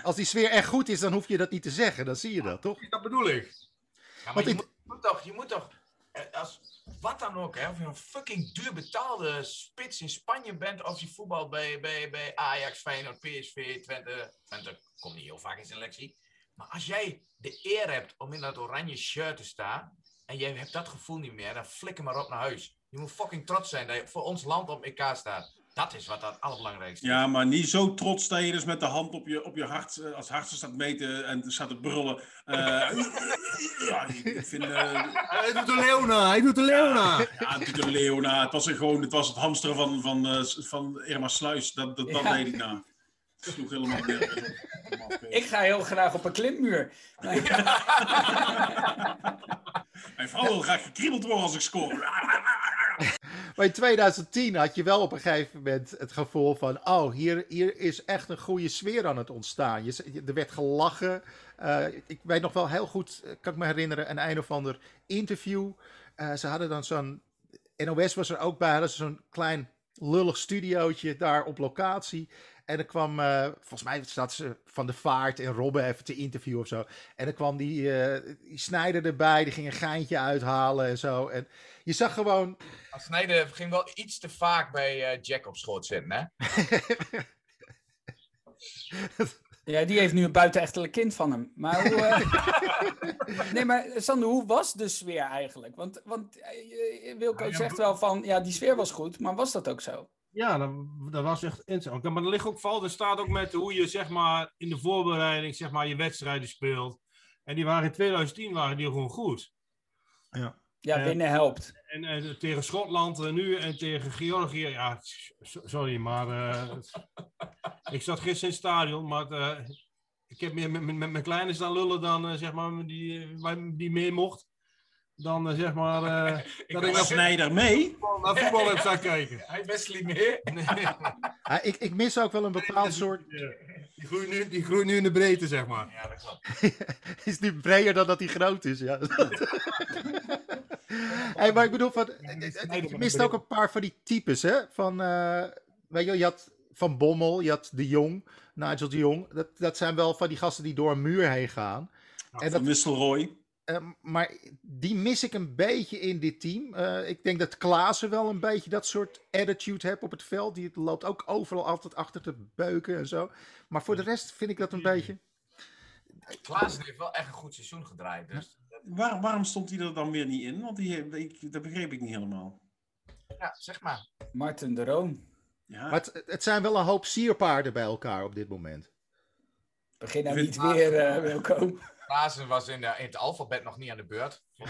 als die sfeer echt goed is, dan hoef je dat niet te zeggen. Dan zie je dat, toch? Dat bedoel ik. Ja, maar Want je ik- moet, je moet toch, je moet toch, eh, als, wat dan ook, hè, of je een fucking duur betaalde spits in Spanje bent, of je voetbal bij, bij, bij Ajax, Feyenoord, PSV, Twente, Twente komt niet heel vaak in selectie. Maar als jij de eer hebt om in dat oranje shirt te staan, en jij hebt dat gevoel niet meer, dan flikker maar op naar huis. Je moet fucking trots zijn dat je voor ons land op EK staat. Dat is wat het allerbelangrijkste is. Ja, maar niet zo trots dat je dus met de hand op je, op je hart, eh, als hartje staat meten en staat te brullen. Eh, *laughs* ja, ik vind... eh, Hij doet de Leona, hij doet de Leona. ja, het doet een Leona. Het was, er gewoon, het was het hamsteren van, van, eh, van Irma Sluis. Dat, dat, dat Ja. deed ik na. Sloeg helemaal. Ik ga heel graag op een klimmuur. *laughs* *laughs* Mijn vrouw wil graag gekriebeld worden als ik score. *laughs* Maar in 2010 had je wel op een gegeven moment het gevoel van... oh, hier, hier is echt een goede sfeer aan het ontstaan. Je, er werd gelachen. Eh, ik weet nog wel heel goed, eh, kan ik me herinneren, een een of ander interview. Eh, ze hadden dan zo'n... NOS was er ook bij, hadden zo'n klein lullig studiootje daar op locatie. En er kwam, eh, volgens mij zat ze Van de Vaart en Robben even te interviewen of zo. En dan kwam die, eh, die Snijder erbij, die ging een geintje uithalen en zo. En je zag gewoon... Maar Snijder ging wel iets te vaak bij eh, Jack op schoot zitten, hè? *laughs* Ja, die heeft nu een buitenechtelijk kind van hem. Maar hoe, eh, *laughs* nee, maar Sander, hoe was de sfeer eigenlijk? Want, want Wilco Ja, ja, zegt wel van, ja, die sfeer was goed, maar was dat ook zo? Ja, dat, dat was echt interessant. Maar er ligt ook valt, er staat ook met hoe je zeg maar in de voorbereiding zeg maar je wedstrijden speelt. En die waren in 2010 waren die gewoon goed. Ja, Eh, winnen helpt. En, en tegen Schotland eh, nu en tegen Georgië, ja, sorry, maar eh, *laughs* ik zat gisteren in het stadion, maar eh, ik heb meer met, met, met mijn kleine staan lullen dan eh, zeg maar die, eh, waar- die meer mocht. Dan eh, zeg maar eh, *laughs* dat ik Was Snijder mee? naar voetbal heb staan kijken. Hij Wesley meer. *laughs* Ah, ik, ik mis ook wel een bepaald soort. Ja, Die groeit, nu, die groeit nu in de breedte, zeg maar. Ja, dat klopt. *laughs* is nu breder dan dat hij groot is. Ja. hey, maar ik bedoel, van, je mist ook een paar van die types, hè? Van, eh, weet je, wel, je had Van Bommel, je had De Jong, Nigel De Jong. Dat, dat zijn wel van die gasten die door een muur heen gaan. En dat, Nistelrooy. Ehm, maar die mis ik een beetje in dit team. Eh, ik denk dat Klaassen wel een beetje dat soort attitude heeft op het veld. Die loopt ook overal altijd achter te beuken en zo. Maar voor de rest vind ik dat een beetje... Klaassen heeft wel echt een goed seizoen gedraaid. Dus Waar, waarom stond hij er dan weer niet in? Want die, ik, dat begreep ik niet helemaal. ja, zeg maar. Martin de Roon. Ja, Maar het, het zijn wel een hoop sierpaarden bij elkaar op dit moment. Begin nou niet weer, eh Wilco. Klaassen was in, de, in het alfabet nog niet aan de beurt. *laughs*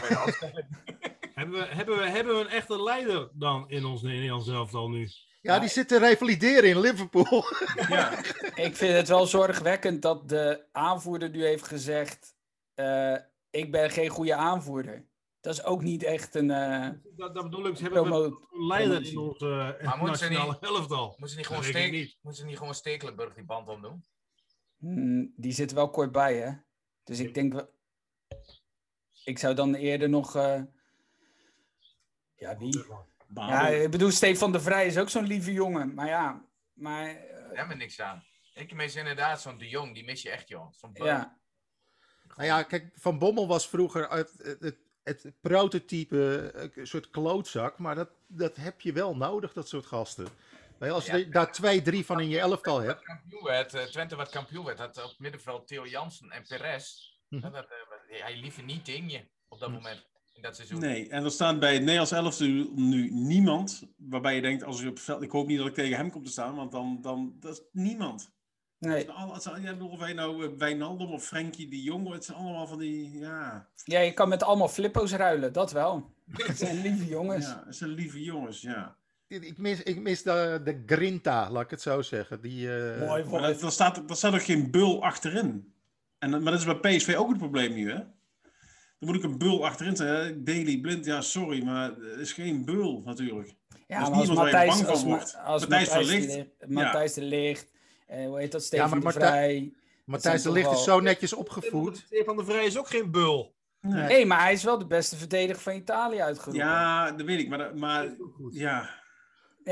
Hebben we, hebben, we, hebben we een echte leider dan in ons Nederlands elftal nu? Ja, die zit te revalideren in Liverpool. *laughs* ja. Ik vind het wel zorgwekkend dat de aanvoerder nu heeft gezegd: eh, Ik ben geen goede aanvoerder. Dat is ook niet echt een eh, Dat, dat bedoel ik, hebben we promo. een leider in ons eh, Maar ze nationale elftal? Moeten ze niet gewoon, steek, niet. moeten ze niet gewoon Stekelenburg die band omdoen? Hmm, die zit wel kort bij, hè? Dus ik denk. wel- Ik zou dan eerder nog. eh, Ja, wie? Ja, ik bedoel, Stefan de Vrij is ook zo'n lieve jongen. Maar ja, maar. eh, Daar hebben we niks aan. Ik mis inderdaad zo'n De Jong, die mis je echt, joh. Zo'n ja. Nou ja, kijk, Van Bommel was vroeger het, het, het, het prototype eh, een soort klootzak. Maar dat, dat heb je wel nodig, dat soort gasten. Je, Als je Ja. daar twee, drie van in je elftal hebt. kampioen werd, eh, Twente wat kampioen werd, had op het middenveld Theo Jansen en Perez. Mhm. Dat, dat, eh, hij liever niet in je op dat moment, in dat seizoen. Nee, en er staat bij het Nederlands elftal nu niemand waarbij je denkt, als je op het veld, ik hoop niet dat ik tegen hem kom te staan, want dan, dan dat is niemand. Nee. Het zijn al- het zijn- ja, ik bedoel, of hij nou eh, Wijnaldum of Frenkie de Jong, het zijn allemaal van die, ja, ja, je kan met allemaal flippo's ruilen, dat wel. *laughs* Het zijn lieve jongens. ja, het zijn lieve jongens, ja. Ik mis, ik mis de, de Grinta, laat ik het zo zeggen. Die, eh, Mooi Maar dat, er, staat, er staat ook geen bul achterin. En, dat- maar dat is bij PSV ook het probleem nu, hè? Dan moet ik een bul achterin zijn. Daily Blind, ja, sorry, maar het is geen bul natuurlijk. Ja, is als je Matthijs, bang van als, Ma- wordt. als Matthijs Matthijs, de. Ligt, Matthijs de Ligt, eh, hoe heet dat, Steven maar de Martijn- Vrij. Matthijs de toch is zo netjes opgevoed. Stefan de Vrij is ook geen bul. Nee. Nee, maar hij is wel de beste verdediger van Italië uitgeroepen. Ja, dat weet ik, maar, dat- maar ja,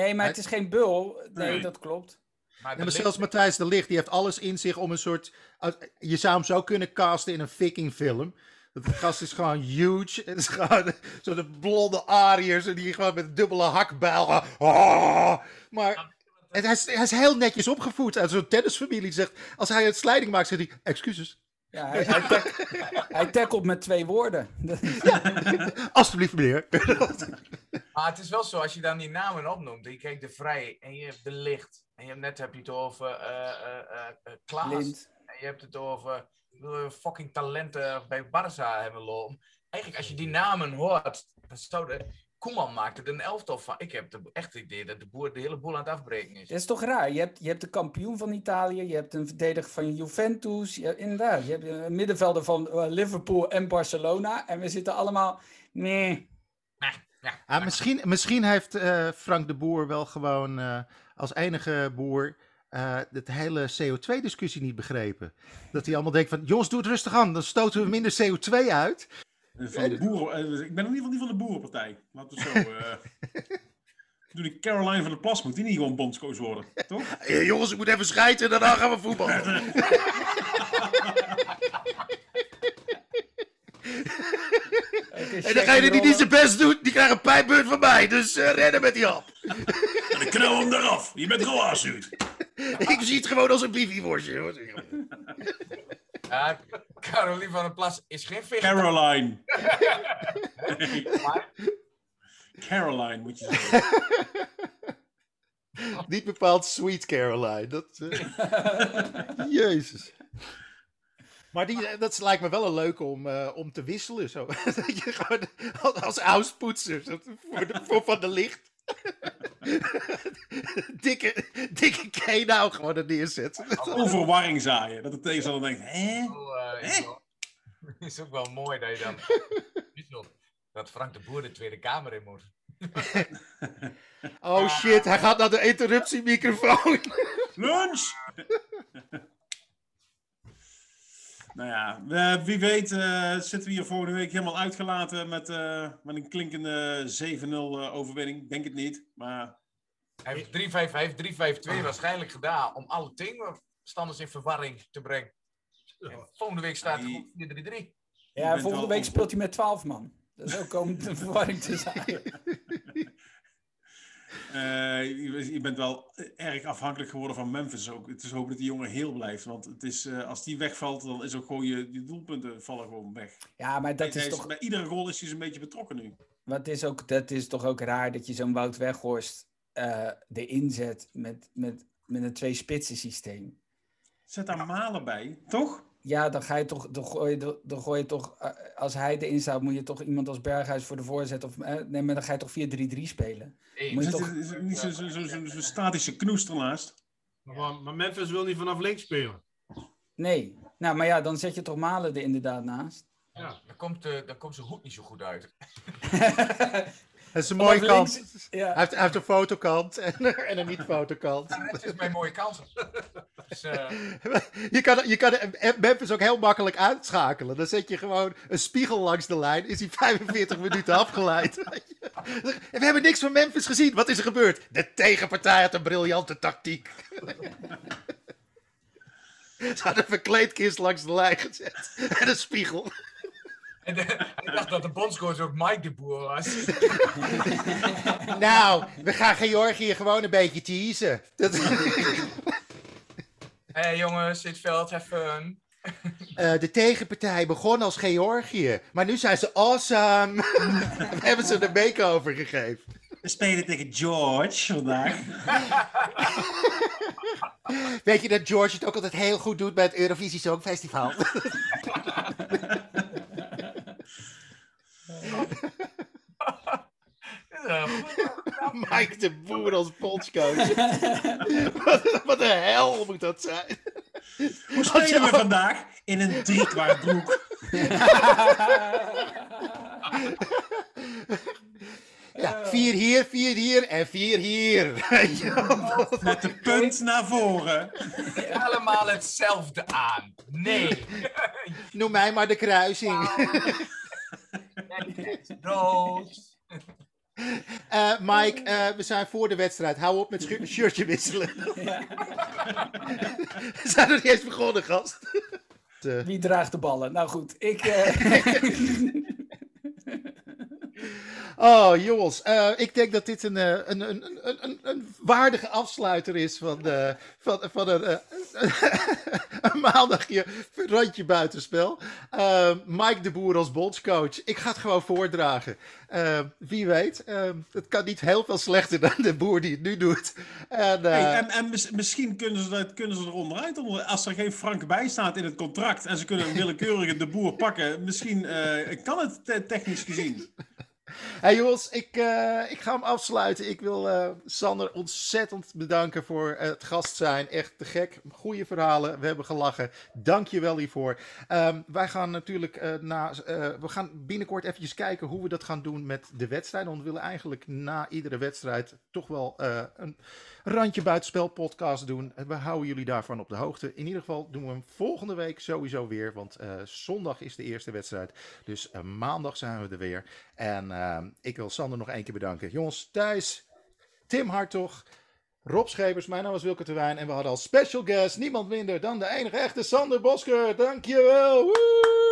Nee, maar het is geen bul. Nee, Nee. dat klopt. Maar Ja, de maar Ligt- zelfs Matthijs de Ligt, die heeft alles in zich om een soort... uit- Je zou hem zo kunnen casten in een viking film. Dat gast is gewoon huge. *laughs* Het is gewoon zo'n blonde Ariërs en die gewoon met dubbele hakbijl. Ah! Maar het, hij, is, hij is heel netjes opgevoed uit zo'n tennisfamilie. Die Zegt, als hij een slijding maakt, zegt hij... Excuses. Ja, hij, hij, tack- hij tackelt met twee woorden. Alsjeblieft, meneer. Maar het is wel zo, als je dan die namen opnoemt, je kijkt de Vrij en je hebt de Licht. En je hebt net heb je het over eh eh eh, eh, Klaas. En je hebt het over fucking talenten bij Barça hebben lopen. Eigenlijk, als je die namen hoort, dan zou de... Koeman maakte er een elftal van. Ik heb de, echt het idee dat de, boer, de hele boel aan het afbreken is. Dat is toch raar? Je hebt, je hebt de kampioen van Italië, je hebt een verdediger van Juventus. Je, inderdaad, je hebt een middenvelder van eh, Liverpool en Barcelona. En we zitten allemaal... Nee. Ah, misschien, misschien heeft eh, Frank de Boer wel gewoon eh, als enige boer eh het hele CO2-discussie niet begrepen. Dat hij allemaal denkt van, jongens, doe het rustig aan, dan stoten we minder CO2 uit. Van de boeren, eh, ik ben in ieder geval niet van de boerenpartij. Laten we het zo... *laughs* eh Doe die Caroline van der Plas, moet die niet gewoon bondscoach worden, toch? *laughs* Eh, jongens, ik moet even schijten en daarna gaan we voetballen. *laughs* En degene die niet zijn best doet, die krijgt een pijpbeurt van mij. Dus eh, rennen met die hap. En ik knal hem eraf. Je bent gewaarschuwd. Ik zie het gewoon als een briefje voor je. Ja, Caroline van der Plas is geen vechter. Caroline. *laughs* Caroline, moet je zeggen. *laughs* Niet bepaald Sweet Caroline. Dat, eh, *laughs* Jezus. Maar die, eh, dat lijkt me wel een leuke om, eh, om te wisselen. Zo. Dat je gewoon als, als huispoetser voor, de, voor van de licht. *laughs* dikke, dikke K nou gewoon er neerzet. Overwarring zaaien. Dat de tegenstander denkt, hè? Oh, eh, is, wel, *laughs* is ook wel mooi dat je dan. *laughs* Dat Frank de Boer de Tweede Kamer in moet. Oh shit, hij gaat naar de interruptiemicrofoon. Lunch! Nou ja, wie weet eh, zitten we hier volgende week helemaal uitgelaten met, eh, met een klinkende 7-0 eh, overwinning. Denk het niet, maar Hij heeft 3-5, hij heeft 3-5-2 waarschijnlijk gedaan om alle tegenstanders in verwarring te brengen. En volgende week staat Hij- gewoon 4-3-3. Ja, volgende week op- speelt hij met 12 man. Dat is ook om de verwarring te zijn. *laughs* Eh, je, bent wel erg afhankelijk geworden van Memphis ook. Het is hopen dat die jongen heel blijft. Want het is, eh, als die wegvalt, dan is ook gewoon je, je doelpunten vallen gewoon weg. Ja, maar dat Hij is toch, Bij iedere goal is hij zo'n beetje betrokken nu. wat is ook, dat is toch ook raar dat je zo'n Wout Weghorst eh erin zet met, met, met een twee-spitsen systeem. Zet daar Malen bij, toch? Ja, dan ga je toch, dan gooi je, dan gooi je toch, eh, als hij erin staat, moet je toch iemand als Berghuis voor de voorzet. Of, eh, nee, maar dan ga je toch 4-3-3 spelen. Eens. Moet je Is toch- het- is het niet zo'n zo, zo, zo, zo statische knoes ernaast? Maar, maar Memphis wil niet vanaf links spelen. Nee. Nou, maar ja, dan zet je toch Malen er inderdaad naast. Ja, dan komt, dan komt zijn hoed niet zo goed uit. *laughs* Dat is een mooie kant. links- Ja. Hij heeft, hij heeft een fotokant en, *laughs* en een niet-fotokant. Ja, het is mijn mooie kans. *laughs* Dus, eh, Je kan, je kan Memphis ook heel makkelijk uitschakelen. Dan zet je gewoon een spiegel langs de lijn. Is hij 45 *laughs* minuten afgeleid. We hebben niks van Memphis gezien. Wat is er gebeurd? De tegenpartij had een briljante tactiek. Ze hadden een verkleedkist langs de lijn gezet. En een spiegel. En de- ik dacht dat de bondscoach ook Mike de Boer was. *laughs* Nou, we gaan Georgië gewoon een beetje teasen. Dat, Hé hey, jongens, dit veld, have fun. Eh, de tegenpartij begon als Georgië. Maar nu zijn ze awesome. *laughs* We hebben ze de makeover gegeven. We spelen tegen George vandaag. Weet je dat George het ook altijd heel goed doet bij het Eurovisie Songfestival? *laughs* *laughs* Mike de Boer als bondscoach. *laughs* wat, wat een hel moet dat zijn. Hoe spelen we vandaag? In een driekwart broek. *laughs* Ja, vier hier, vier hier en vier hier. Met de punt naar voren. allemaal hetzelfde aan. Nee. Noem mij maar de kruising. Rood. Eh, Mike, eh, we zijn voor de wedstrijd. Hou op met shirtje wisselen. we zijn nog niet eens begonnen, gast. Eh, Wie draagt de ballen? Nou goed, ik. eh, *laughs* Oh, jongens. eh, ik denk dat dit een, eh, een, een, een, een, een waardige afsluiter is van, de, van, van een, eh, *laughs* een maandagje randje buitenspel. Eh, Mike de Boer als bondscoach. Ik ga het gewoon voordragen. Eh, wie weet. eh, het kan niet heel veel slechter dan de boer die het nu doet. En, eh, Hey, en en mis- misschien kunnen ze, dat, kunnen ze er onderuit. onder- Als er geen Frank bij staat in het contract en ze kunnen een willekeurige de boer pakken, misschien eh, kan het te- technisch gezien. Hey jongens, ik, eh, ik ga hem afsluiten. Ik wil eh, Sander ontzettend bedanken voor het gast zijn. Echt te gek. Goede verhalen. We hebben gelachen. Dank je wel hiervoor. Ehm, wij gaan natuurlijk eh, na, we gaan binnenkort eventjes kijken hoe we dat gaan doen met de wedstrijd. Want we willen eigenlijk na iedere wedstrijd toch wel een randje buitenspel podcast doen. We houden jullie daarvan op de hoogte. In ieder geval doen we hem volgende week sowieso weer. Want eh, zondag is de eerste wedstrijd. Dus eh, maandag zijn we er weer. En eh, ik wil Sander nog één keer bedanken. Jongens, Thijs, Tim Hartog, Rob Schepers, mijn naam is Wilke Terwijn. En we hadden als special guest niemand minder dan de enige echte Sander Bosker. Dankjewel. Woe!